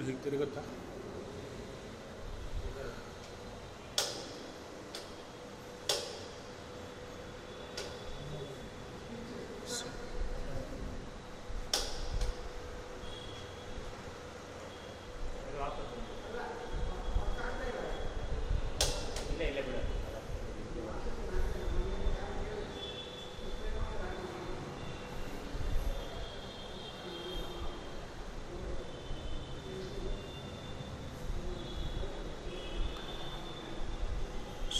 ಹೀಗೆ ತಿರುಗುತ್ತಾ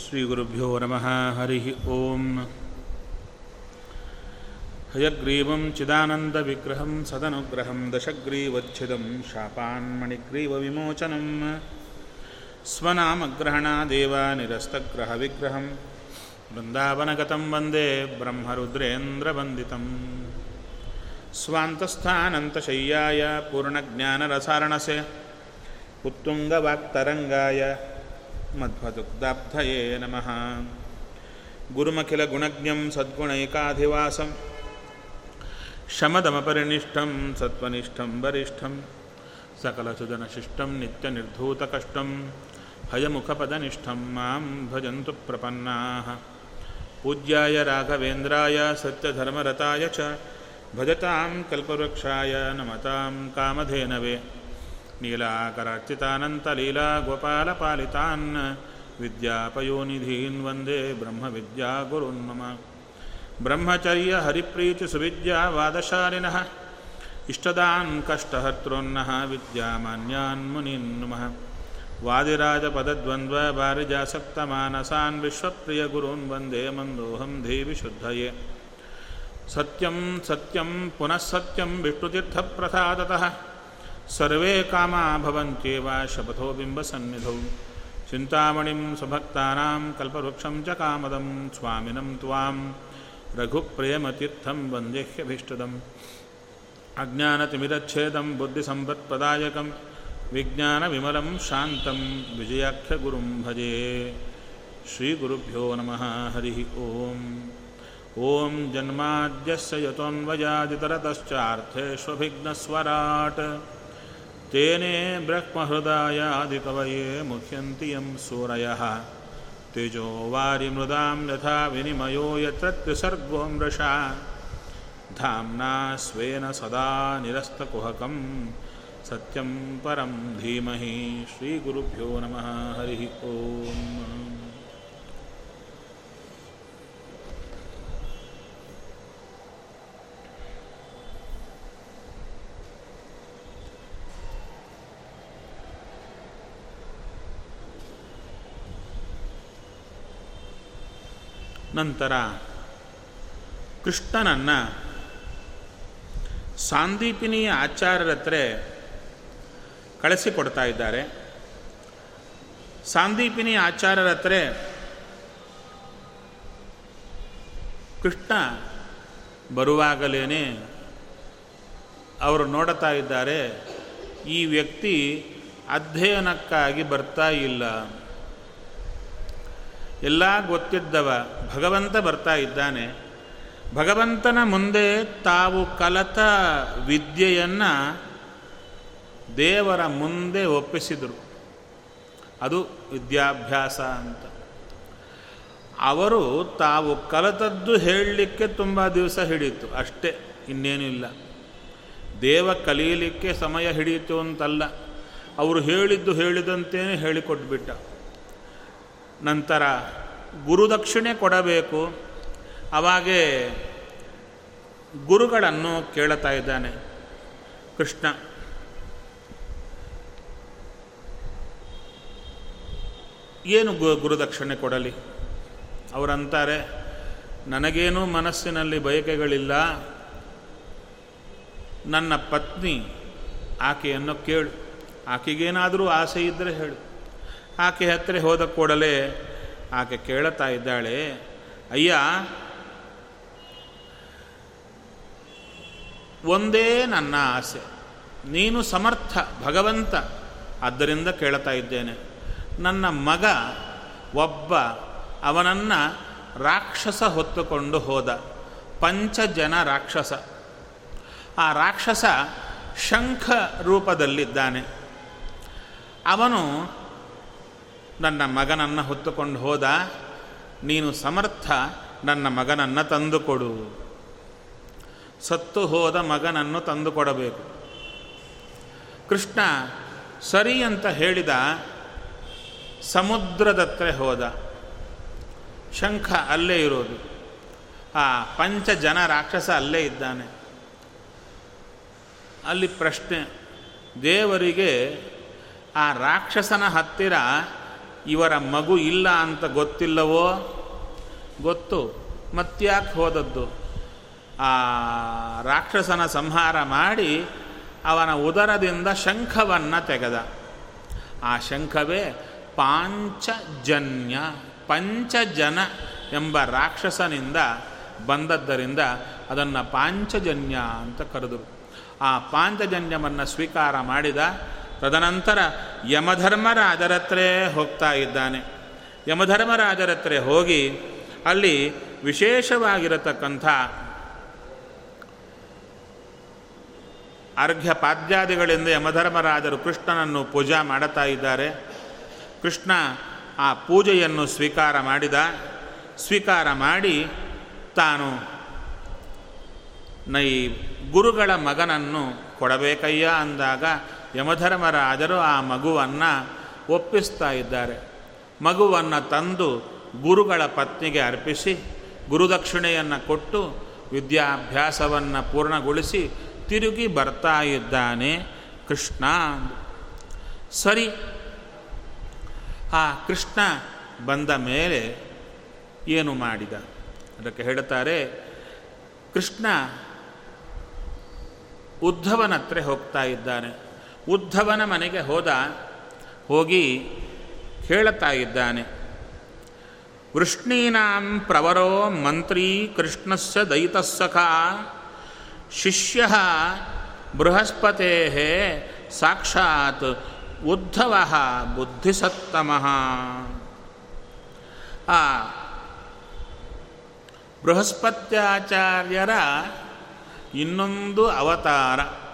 ಶ್ರೀಗುರುಭ್ಯೋ ನಮಃ ಹರಿ ಓಂ ಹಯಗ್ರೀವಂ ಚಿದಾನಂದವಿಗ್ರಹಂ ಸದನುಗ್ರಹಂ ದಶಗ್ರೀವಚ್ಛಿದಂ ಶಾಪಾನ್ಮಣಿಗ್ರೀವವಿಮೋಚನಂ ಸ್ವನಾಮಗ್ರಹಣಾದೇವ ನಿರಸ್ತಗ್ರಹವಿಗ್ರಹಂ ಬೃಂದಾವನಗತಂ ವಂದೇ ಬ್ರಹ್ಮರುದ್ರೇಂದ್ರವಂದಿತಂ ಸ್ವಾಂತಸ್ಥಾನಂತಶಯ್ಯಾಯ ಪೂರ್ಣಜ್ಞಾನರಸಾರಣಸೆ ಉತ್ತುಂಗವಾಕ್ತರಂಗಾಯ मध्वदुग्धब्धये नमः। गुरुमखिलगुणज्ञं सद्गुणैकाधिवासं। शमदमपरिनिष्ठं सत्त्वनिष्ठं वरिष्ठं। सकलसुजनशिष्टं नित्यनिर्धूतकष्टं। भयमुखपदनिष्ठं माँ भजन्तु प्रपन्नाः। पूज्याय राघवेन्द्राय, सत्यधर्मरताय च। भजतां कल्पवृक्षाय नमतां कामधेनवे। नीलाकरार्चितानन्तलीलागोपालपालितान् विद्यापयोनिधीन् वन्दे ब्रह्मविद्यागुरुन्मम ब्रह्मचर्यहरिप्रीतिसुविद्यावादशालिनः इष्टदान् कष्टहर्तॄन्नः विद्यामान्यान् मुनीन् नमः वादिराजपदद्वन्द्वपारिजासक्तमानसान् विश्वप्रियगुरून् वन्दे मन्दोऽहं देविशुद्धये सत्यं सत्यं पुनः सत्यं विष्णुतीर्थप्रसादतः सर्वे कामा भवन्त्येव शपथो बिम्बसन्निधौ। चिन्तामणिं स्वभक्तानां कल्पवृक्षं च कामदं, स्वामिनं त्वां रघुप्रेमतीर्थं वन्देह्यभीष्टदम्। अज्ञानतिमिरच्छेदं, बुद्धिसम्पत्प्रदायकं, विज्ञानविमलं शान्तं, विजयाख्यगुरुं भजे। श्रीगुरुभ्यो नमः, हरिः ॐ ॐ जन्माद्यस्य यतोऽन्वयादितरतश्चार्थेष्वभिघ्नस्वराट्। तेने ब्रह्महृदायादिकवये मुह्यन्ति यं सूरयः तेजो वारिमृदां यथा विनिमयो यत्र त्रिसर्गो मृषा धाम्ना स्वेन सदा निरस्तकुहकं सत्यं परं धीमहि श्रीगुरुभ्यो नमः हरिः ओम् ನಂತರ ಕೃಷ್ಣನನ್ನು ಸಾಂದೀಪಿನಿಯ ಆಚಾರ್ಯರ ಹತ್ರ ಕಳಿಸಿಕೊಡ್ತಾ ಇದ್ದಾರೆ. ಸಾಂದೀಪಿನಿ ಆಚಾರ್ಯರ ಹತ್ರ ಕೃಷ್ಣ ಬರುವಾಗಲೇ ಅವರು ನೋಡತಾ ಇದ್ದಾರೆ, ಈ ವ್ಯಕ್ತಿ ಅಧ್ಯಯನಕ್ಕಾಗಿ ಬರ್ತಾ ಇಲ್ಲ. ಎಲ್ಲ ಗೊತ್ತಿದ್ದವ. ಭಗವಂತ ಬರ್ತಾ ಇದ್ದಾನೆ. ಭಗವಂತನ ಮುಂದೆ ತಾವು ಕಲತ ವಿದ್ಯೆಯನ್ನು ದೇವರ ಮುಂದೆ ಒಪ್ಪಿಸಿದರು. ಅದು ವಿದ್ಯಾಭ್ಯಾಸ ಅಂತ. ಅವರು ತಾವು ಕಲತದ್ದು ಹೇಳಲಿಕ್ಕೆ ತುಂಬ ದಿವಸ ಹಿಡಿಯಿತು. ಅಷ್ಟೇ ಇನ್ನೇನಿಲ್ಲ ದೇವ ಕಲಿಯಲಿಕ್ಕೆ ಸಮಯ ಹಿಡಿಯಿತು ಅಂತಲ್ಲ. ಅವರು ಹೇಳಿದ್ದು ಹೇಳಿದಂತೆಯೇ ಹೇಳಿಕೊಟ್ಬಿಟ್ಟ. ನಂತರ ಗುರುದಕ್ಷಿಣೆ ಕೊಡಬೇಕು. ಅವಾಗೇ ಗುರುಗಳನ್ನು ಕೇಳುತ್ತಾ ಇದ್ದಾನೆ. ಕೃಷ್ಣ. ಏನು ಗು, ಗುರುದಕ್ಷಿಣೆ ಕೊಡಲಿ? ಅವರಂತಾರೆ, ನನಗೇನೂ ಮನಸ್ಸಿನಲ್ಲಿ ಬಯಕೆಗಳಿಲ್ಲ. ನನ್ನ ಪತ್ನಿ ಆಕೆಯನ್ನು ಕೇಳು. ಆಕೆಗೇನಾದರೂ ಆಸೆ ಇದ್ದರೆ ಹೇಳು. ಆಕೆ ಹತ್ತಿರ ಹೋದ ಕೂಡಲೇ ಆಕೆ ಕೇಳುತ್ತಾ ಇದ್ದಾಳೆ, ಅಯ್ಯ, ಒಂದೇ ನನ್ನ ಆಸೆ. ನೀನು ಸಮರ್ಥ, ಭಗವಂತ. ಆದ್ದರಿಂದ ಕೇಳ್ತಾ ಇದ್ದೇನೆ, ನನ್ನ ಮಗ ಒಬ್ಬ ಅವನನ್ನು ರಾಕ್ಷಸ ಹೊತ್ತುಕೊಂಡು ಹೋದ, ಪಂಚಜನ ರಾಕ್ಷಸ. ಆ ರಾಕ್ಷಸ ಶಂಖ ರೂಪದಲ್ಲಿದ್ದಾನೆ. ಅವನು ನನ್ನ ಮಗನನ್ನು ಹೊತ್ತುಕೊಂಡು ಹೋದ, ನೀನು ಸಮರ್ಥ, ನನ್ನ ಮಗನನ್ನು ತಂದುಕೊಡು. ಸತ್ತು ಹೋದ ಮಗನನ್ನು ತಂದುಕೊಡಬೇಕು. ಕೃಷ್ಣ ಸರಿ ಅಂತ ಹೇಳಿದ ಸಮುದ್ರದತ್ರ ಹೋದ. ಶಂಖ ಅಲ್ಲೇ ಇರೋದು. ಆ ಪಂಚ ಜನ ರಾಕ್ಷಸ ಅಲ್ಲೇ ಇದ್ದಾನೆ. ಅಲ್ಲಿ ಪ್ರಶ್ನೆ, ದೇವರಿಗೆ ಆ ರಾಕ್ಷಸನ ಹತ್ತಿರ ಇವರ ಮಗು ಇಲ್ಲ ಅಂತ ಗೊತ್ತಿಲ್ಲವೋ? ಗೊತ್ತು. ಮತ್ತ್ಯಾಕೆ ಹೋದದ್ದು? ಆ ರಾಕ್ಷಸನ ಸಂಹಾರ ಮಾಡಿ ಅವನ ಉದರದಿಂದ ಶಂಖವನ್ನು ತೆಗೆದ. ಆ ಶಂಖವೇ ಪಾಂಚಜನ್ಯ, ಪಂಚಜನ ಎಂಬ ರಾಕ್ಷಸನಿಂದ ಬಂದದ್ದರಿಂದ ಅದನ್ನು ಪಾಂಚಜನ್ಯ ಅಂತ ಕರೆದರು. ಆ ಪಾಂಚಜನ್ಯವನ್ನು ಸ್ವೀಕಾರ ಮಾಡಿದ ತದನಂತರ ಯಮಧರ್ಮರಾಜರತ್ರೇ ಹೋಗ್ತಾ ಇದ್ದಾನೆ. ಯಮಧರ್ಮರಾಜರತ್ರ ಹೋಗಿ ಅಲ್ಲಿ ವಿಶೇಷವಾಗಿರತಕ್ಕಂಥ ಅರ್ಘ್ಯ ಪಾದ್ಯಾದಿಗಳಿಂದ ಯಮಧರ್ಮರಾಜರು ಕೃಷ್ಣನನ್ನು ಪೂಜಾ ಮಾಡುತ್ತಾ ಇದ್ದಾರೆ. ಕೃಷ್ಣ ಆ ಪೂಜೆಯನ್ನು ಸ್ವೀಕಾರ ಮಾಡಿದ. ಸ್ವೀಕಾರ ಮಾಡಿ ತಾನು ನೈ ಗುರುಗಳ ಮಗನನ್ನು ಕೊಡಬೇಕಯ್ಯ ಅಂದಾಗ ಯಮಧರ್ಮರಾಜರು ಆ ಮಗುವನ್ನು ಒಪ್ಪಿಸ್ತಾ ಇದ್ದಾರೆ. ಮಗುವನ್ನು ತಂದು ಗುರುಗಳ ಪತ್ನಿಗೆ ಅರ್ಪಿಸಿ, ಗುರುದಕ್ಷಿಣೆಯನ್ನು ಕೊಟ್ಟು ವಿದ್ಯಾಭ್ಯಾಸವನ್ನು ಪೂರ್ಣಗೊಳಿಸಿ ತಿರುಗಿ ಬರ್ತಾ ಇದ್ದಾನೆ ಕೃಷ್ಣ ಸರಿ, ಆ ಕೃಷ್ಣ ಬಂದ ಮೇಲೆ ಏನು ಮಾಡಿದ? ಅದಕ್ಕೆ ಹೇಳುತ್ತಾರೆ, ಕೃಷ್ಣ ಉದ್ಧವನ ಹತ್ರ ಹೋಗ್ತಾ ಇದ್ದಾನೆ. ಉದ್ಧವನ ಮನೆಗೆ ಹೋದ, ಹೋಗಿ ಹೇಳುತ್ತಾ ಇದ್ದಾನೆ. ವೃಷ್ಣೀನಾಂ ಪ್ರವರೋ ಮಂತ್ರಿ ಕೃಷ್ಣಸ್ಯ ದೈತಸ್ಸಖ, ಶಿಷ್ಯ ಬೃಹಸ್ಪತೆ ಸಾಕ್ಷಾತ್ ಉದ್ಧವ ಬುದ್ಧಿಸತ್ತಮಃ. ಆ ಬೃಹಸ್ಪತ್ಯಾಚಾರ್ಯರ ಇನ್ನೊಂದು ಅವತಾರ.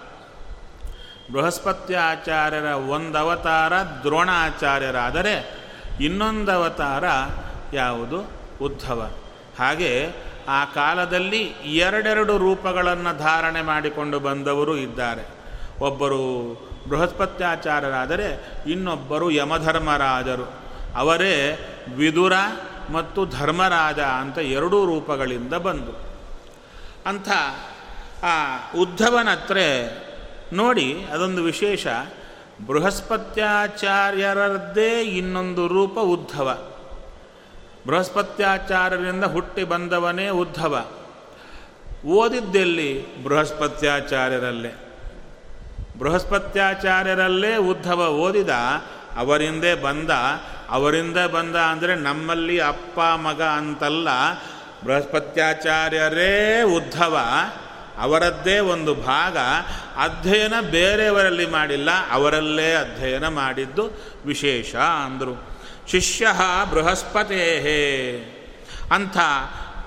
ಬೃಹಸ್ಪತ್ಯಾಚಾರ್ಯರ ಒಂದು ಅವತಾರ ದ್ರೋಣಾಚಾರ್ಯರಾದರೆ ಇನ್ನೊಂದು ಅವತಾರ ಯಾವುದು? ಉದ್ಧವ. ಹಾಗೆ ಆ ಕಾಲದಲ್ಲಿ ಎರಡೆರಡು ರೂಪಗಳನ್ನು ಧಾರಣೆ ಮಾಡಿಕೊಂಡು ಬಂದವರು ಇದ್ದಾರೆ. ಒಬ್ಬರು ಬೃಹಸ್ಪತ್ಯಾಚಾರ್ಯರಾದರೆ ಇನ್ನೊಬ್ಬರು ಯಮಧರ್ಮರಾಜರು. ಅವರೇ ವಿದುರ ಮತ್ತು ಧರ್ಮರಾಜ ಅಂತ ಎರಡೂ ರೂಪಗಳಿಂದ ಬಂದು. ಅಂಥ ಆ ಉದ್ಧವನತ್ರ ನೋಡಿ ಅದೊಂದು ವಿಶೇಷ. ಬೃಹಸ್ಪತ್ಯಾಚಾರ್ಯರದ್ದೇ ಇನ್ನೊಂದು ರೂಪ ಉದ್ಧವ. ಬೃಹಸ್ಪತ್ಯಾಚಾರ್ಯರಿಂದ ಹುಟ್ಟಿ ಬಂದವನೇ ಉದ್ಧವ. ಓದಿದ್ದೆಲ್ಲಿ? ಬೃಹಸ್ಪತ್ಯಾಚಾರ್ಯರಲ್ಲೇ. ಬೃಹಸ್ಪತ್ಯಾಚಾರ್ಯರಲ್ಲೇ ಉದ್ಧವ ಓದಿದ, ಅವರಿಂದೇ ಬಂದ. ಅವರಿಂದ ಬಂದ ಅಂದರೆ ನಮ್ಮಲ್ಲಿ ಅಪ್ಪ, ಮಗ ಅಂತಲ್ಲ, ಬೃಹಸ್ಪತ್ಯಾಚಾರ್ಯರೇ ಉದ್ಧವ. ಅವರದ್ದೇ ಒಂದು ಭಾಗ. ಅಧ್ಯಯನ ಬೇರೆಯವರಲ್ಲಿ ಮಾಡಿಲ್ಲ, ಅವರಲ್ಲೇ ಅಧ್ಯಯನ ಮಾಡಿದ್ದು ವಿಶೇಷ ಅಂದರು. ಶಿಷ್ಯ ಬೃಹಸ್ಪತೇ ಅಂಥ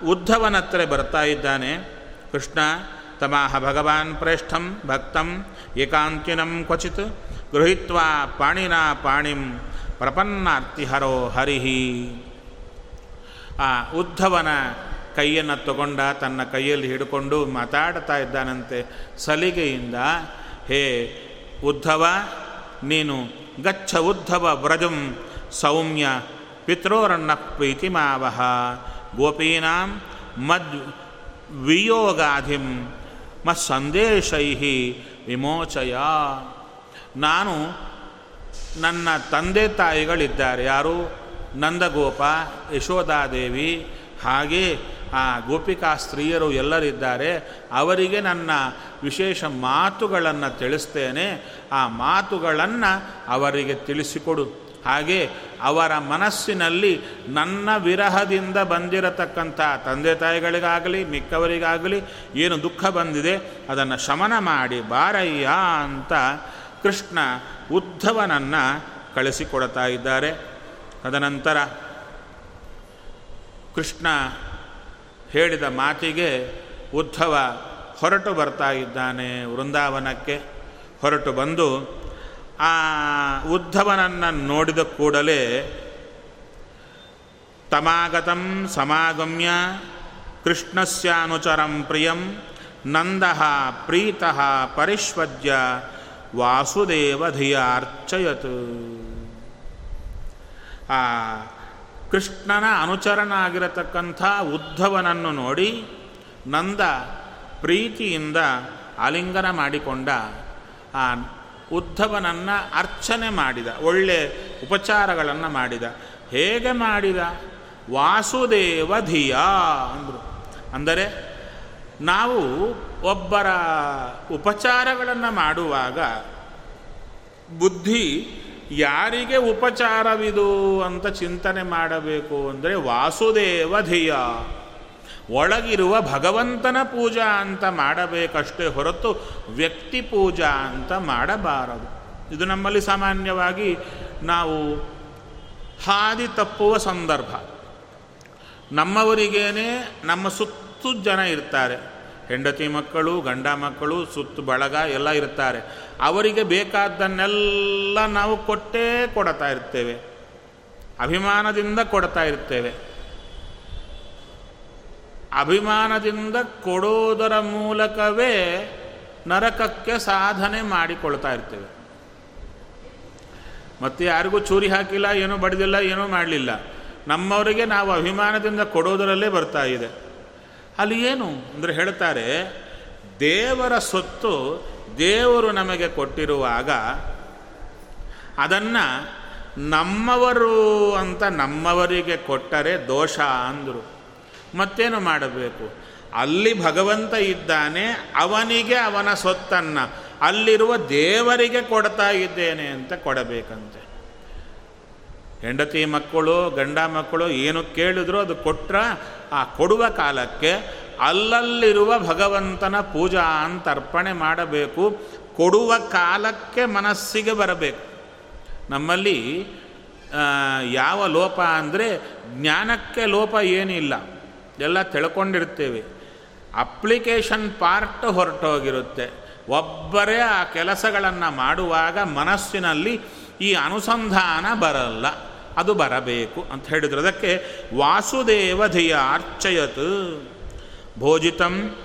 ಉದ್ಧವನತ್ರ ಬರ್ತಾ ಇದ್ದಾನೆ. ಕೃಷ್ಣ, ತಮಾಹ ಭಗವಾನ್ ಪ್ರೇಷ್ಠಂ ಭಕ್ತಂ ಏಕಾಂತಿನಂ ಕ್ವಚಿತ್ ಗೃಹೀತ್ವಾ ಪಾಣಿನ ಪಾಣಿಂ ಪ್ರಪನ್ನಾರ್ತಿಹರೋ ಹರಿಹಿ ಆ ಉದ್ಧವನ ಕೈಯನ್ನು ತಗೊಂಡ ತನ್ನ ಕೈಯಲ್ಲಿ ಹಿಡ್ಕೊಂಡು ಮಾತಾಡ್ತಾ ಇದ್ದಾನಂತೆ. ಸಲಿಗೆಯಿಂದ, ಹೇ ಉದ್ಧವ, ನೀನು ಗಚ್ಚ ಉದ್ಧವ ವ್ರಜಂ ಸೌಮ್ಯ ಪಿತ್ರೋರನ್ನ ಪ್ರೀತಿಮಾವಹ ಗೋಪೀನಾಂ ಮದ್ ವಿಯೋಗಾಧಿಂ ಸಂದೇಶೈಹಿ ವಿಮೋಚಯ. ನಾನು ನನ್ನ ತಂದೆ ತಾಯಿಗಳಿದ್ದಾರೆ. ಯಾರು? ನಂದಗೋಪ ಯಶೋಧಾದೇವಿ ಹಾಗೆ ಆ ಗೋಪಿಕಾ ಸ್ತ್ರೀಯರು ಎಲ್ಲರಿದ್ದಾರೆ, ಅವರಿಗೆ ನನ್ನ ವಿಶೇಷ ಮಾತುಗಳನ್ನು ತಿಳಿಸ್ತೇನೆ. ಆ ಮಾತುಗಳನ್ನು ಅವರಿಗೆ ತಿಳಿಸಿಕೊಡು. ಹಾಗೆ ಅವರ ಮನಸ್ಸಿನಲ್ಲಿ ನನ್ನ ವಿರಹದಿಂದ ಬಂದಿರತಕ್ಕಂಥ ತಂದೆ ತಾಯಿಗಳಿಗಾಗಲಿ, ಮಿಕ್ಕವರಿಗಾಗಲಿ ಏನು ದುಃಖ ಬಂದಿದೆ, ಅದನ್ನು ಶಮನ ಮಾಡಿ ಬಾರಯ್ಯ ಅಂತ ಕೃಷ್ಣ ಉದ್ಧವನನ್ನು ಕಳಿಸಿಕೊಡ್ತಾ ಇದ್ದಾರೆ. ತದನಂತರ ಕೃಷ್ಣ ಹೇಳಿದ ಮಾತಿಗೆ ಉದ್ಧವ ಹೊರಟು ಬರ್ತಾ ಇದ್ದಾನೆ ವೃಂದಾವನಕ್ಕೆ. ಹೊರಟು ಬಂದು ಆ ಉದ್ಧವನನ್ನು ನೋಡಿದ ಕೂಡಲೇ ತಮಾಗತಂ ಸಮಾಗಮ್ಯ ಕೃಷ್ಣಸ್ಯಾನುಚರಂ ಪ್ರಿಯಂ ನಂದ ಪ್ರೀತಃ ಪರಿಶ್ವದ್ಯ ವಾಸುದೇವ ಧಿಯಾರ್ಚಯತ್. ಆ ಕೃಷ್ಣನ ಅನುಚರನಾಗಿರತಕ್ಕಂಥ ಉದ್ಧವನನ್ನು ನೋಡಿ ನಂದ ಪ್ರೀತಿಯಿಂದ ಆಲಿಂಗನ ಮಾಡಿಕೊಂಡ. ಆ ಉದ್ಧವನನ್ನು ಅರ್ಚನೆ ಮಾಡಿದ, ಒಳ್ಳೆ ಉಪಚಾರಗಳನ್ನು ಮಾಡಿದ. ಹೇಗೆ ಮಾಡಿದ? ವಾಸುದೇವ ಧಿಯ ಅಂದರು. ಅಂದರೆ ನಾವು ಒಬ್ಬರ ಉಪಚಾರಗಳನ್ನು ಮಾಡುವಾಗ ಬುದ್ಧಿ ಯಾರಿಗೆ ಉಪಚಾರವಿದು ಅಂತ ಚಿಂತನೆ ಮಾಡಬೇಕು ಅಂದರೆ ವಾಸುದೇವ ಧಿಯ. ಒಳಗಿರುವ ಭಗವಂತನ ಪೂಜಾ ಅಂತ ಮಾಡಬೇಕಷ್ಟೇ ಹೊರತು ವ್ಯಕ್ತಿ ಪೂಜಾ ಅಂತ ಮಾಡಬಾರದು. ಇದು ನಮ್ಮಲ್ಲಿ ಸಾಮಾನ್ಯವಾಗಿ ನಾವು ಹಾದಿ ತಪ್ಪುವ ಸಂದರ್ಭ. ನಮ್ಮವರಿಗೇನೆ ನಮ್ಮ ಸುತ್ತು ಜನ ಇರ್ತಾರೆ. ಹೆಂಡತಿ ಮಕ್ಕಳು, ಗಂಡ ಮಕ್ಕಳು, ಸುತ್ತು ಬಳಗ ಎಲ್ಲ ಇರ್ತಾರೆ ಅವರಿಗೆ ಬೇಕಾದ್ದನ್ನೆಲ್ಲ ನಾವು ಕೊಟ್ಟೇ ಕೊಡ್ತಾ ಇರ್ತೇವೆ. ಅಭಿಮಾನದಿಂದ ಕೊಡ್ತಾ ಇರ್ತೇವೆ. ಅಭಿಮಾನದಿಂದ ಕೊಡೋದರ ಮೂಲಕವೇ ನರಕಕ್ಕೆ ಸಾಧನೆ ಮಾಡಿಕೊಳ್ತಾ ಇರ್ತೇವೆ. ಮತ್ತೆ ಯಾರಿಗೂ ಚೂರಿ ಹಾಕಿಲ್ಲ, ಏನೂ ಬಡಿದಿಲ್ಲ, ಏನೂ ಮಾಡಲಿಲ್ಲ. ನಮ್ಮವರಿಗೆ ನಾವು ಅಭಿಮಾನದಿಂದ ಕೊಡೋದರಲ್ಲೇ ಬರ್ತಾ ಇದೆ. ಅಲ್ಲಿ ಏನು ಅಂದರೆ ಹೇಳ್ತಾರೆ, ದೇವರ ಸೊತ್ತು ದೇವರು ನಮಗೆ ಕೊಟ್ಟಿರುವಾಗ ಅದನ್ನು ನಮ್ಮವರು ಅಂತ ನಮ್ಮವರಿಗೆ ಕೊಟ್ಟರೆ ದೋಷ ಅಂದರು. ಮತ್ತೇನು ಮಾಡಬೇಕು? ಅಲ್ಲಿ ಭಗವಂತ ಇದ್ದಾನೆ, ಅವನಿಗೆ ಅವನ ಸೊತ್ತನ್ನು ಅಲ್ಲಿರುವ ದೇವರಿಗೆ ಕೊಡ್ತಾ ಇದ್ದೇನೆ ಅಂತ ಕೊಡಬೇಕಂತೆ. ಹೆಂಡತಿ ಮಕ್ಕಳು, ಗಂಡ ಮಕ್ಕಳು ಏನು ಕೇಳಿದ್ರು ಅದು ಕೊಟ್ರ ಆ ಕೊಡುವ ಕಾಲಕ್ಕೆ ಅಲ್ಲಲ್ಲಿರುವ ಭಗವಂತನ ಪೂಜಾ ಅಂತ ಅರ್ಪಣೆ ಮಾಡಬೇಕು. ಕೊಡುವ ಕಾಲಕ್ಕೆ ಮನಸ್ಸಿಗೆ ಬರಬೇಕು. ನಮ್ಮಲ್ಲಿ ಯಾವ ಲೋಪ ಅಂದರೆ ಜ್ಞಾನಕ್ಕೆ ಲೋಪ ಏನಿಲ್ಲ. ಎಲ್ಲ ತಿಳ್ಕೊಂಡಿರ್ತೇವೆ. Application part ಹೊರಟೋಗಿರುತ್ತೆ. ಒಬ್ಬರೇ ಆ ಕೆಲಸಗಳನ್ನು ಮಾಡುವಾಗ ಮನಸ್ಸಿನಲ್ಲಿ ಈ ಅನುಸಂಧಾನ ಬರಲ್ಲ, ಅದು ಬರಬೇಕು ಅಂತ ಹೇಳಿದ್ರು. ಅದಕ್ಕೆ ವಾಸುದೇವ ಧಿಯ ಅರ್ಚಯತ್. ಭೋಜಿತಂ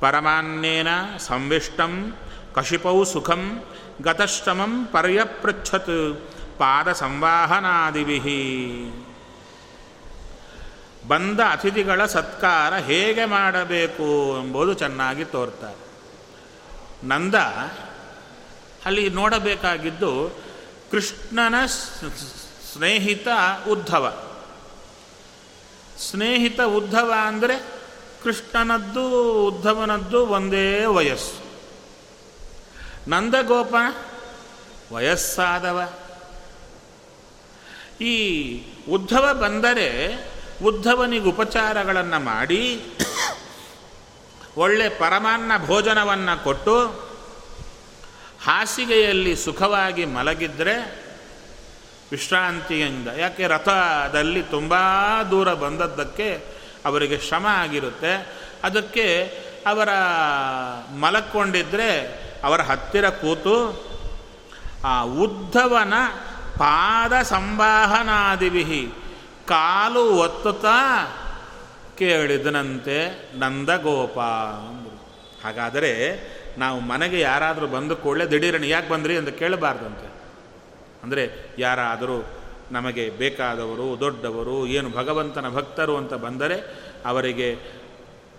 ಪರಮಾನ್ಯೇನ ಸಂವಿಷ್ಟಂ ಕಶಿಪೌ ಸುಖಂ ಗತಶ್ರಮಂ ಪರ್ಯಪೃಚ್ಛತ್ ಪಾದ ಸಂವಾಹನಾದಿವಿಹಿ ಬಂದ ಅತಿಥಿಗಳ ಸತ್ಕಾರ ಹೇಗೆ ಮಾಡಬೇಕು ಎಂಬುದು ಚೆನ್ನಾಗಿ ತೋರ್ತಾರೆ. ನಂದ ಅಲ್ಲಿ ನೋಡಬೇಕಾಗಿದ್ದು ಕೃಷ್ಣನ ಸ್ನೇಹಿತ ಉದ್ಧವ. ಸ್ನೇಹಿತ ಉದ್ಧವ ಅಂದರೆ ಕೃಷ್ಣನದ್ದು, ಉದ್ಧವನದ್ದು ಒಂದೇ ವಯಸ್ಸು. ನಂದಗೋಪ ವಯಸ್ಸಾದವ. ಈ ಉದ್ಧವ ಬಂದರೆ ಉದ್ಧವನಿಗೆ ಉಪಚಾರಗಳನ್ನು ಮಾಡಿ, ಒಳ್ಳೆ ಪರಮಾನ್ನ ಭೋಜನವನ್ನು ಕೊಟ್ಟು ಹಾಸಿಗೆಯಲ್ಲಿ ಸುಖವಾಗಿ ಮಲಗಿದ್ರೆ ವಿಶ್ರಾಂತಿಯಿಂದ, ಯಾಕೆ ರಥದಲ್ಲಿ ತುಂಬ ದೂರ ಬಂದದ್ದಕ್ಕೆ ಅವರಿಗೆ ಶ್ರಮ ಆಗಿರುತ್ತೆ. ಅದಕ್ಕೆ ಅವರ ಮಲಕ್ಕೊಂಡಿದ್ದರೆ ಅವರ ಹತ್ತಿರ ಕೂತು ಆ ಉದ್ಧವನ ಪಾದ ಸಂವಾಹನಾದಿವಿಹಿ ಕಾಲು ಒತ್ತುತ್ತಾ ಕೇಳಿದನಂತೆ ನಂದಗೋಪ ಅಂದರು. ಹಾಗಾದರೆ ನಾವು ಮನೆಗೆ ಯಾರಾದರೂ ಬಂದ ಕೂಡಲೇ ದಿಢೀರನೆ ಯಾಕೆ ಬಂದ್ರಿ ಅಂತ ಕೇಳಬಾರ್ದಂತೆ. ಅಂದರೆ ಯಾರಾದರೂ ನಮಗೆ ಬೇಕಾದವರು, ದೊಡ್ಡವರು, ಏನು ಭಗವಂತನ ಭಕ್ತರು ಅಂತ ಬಂದರೆ ಅವರಿಗೆ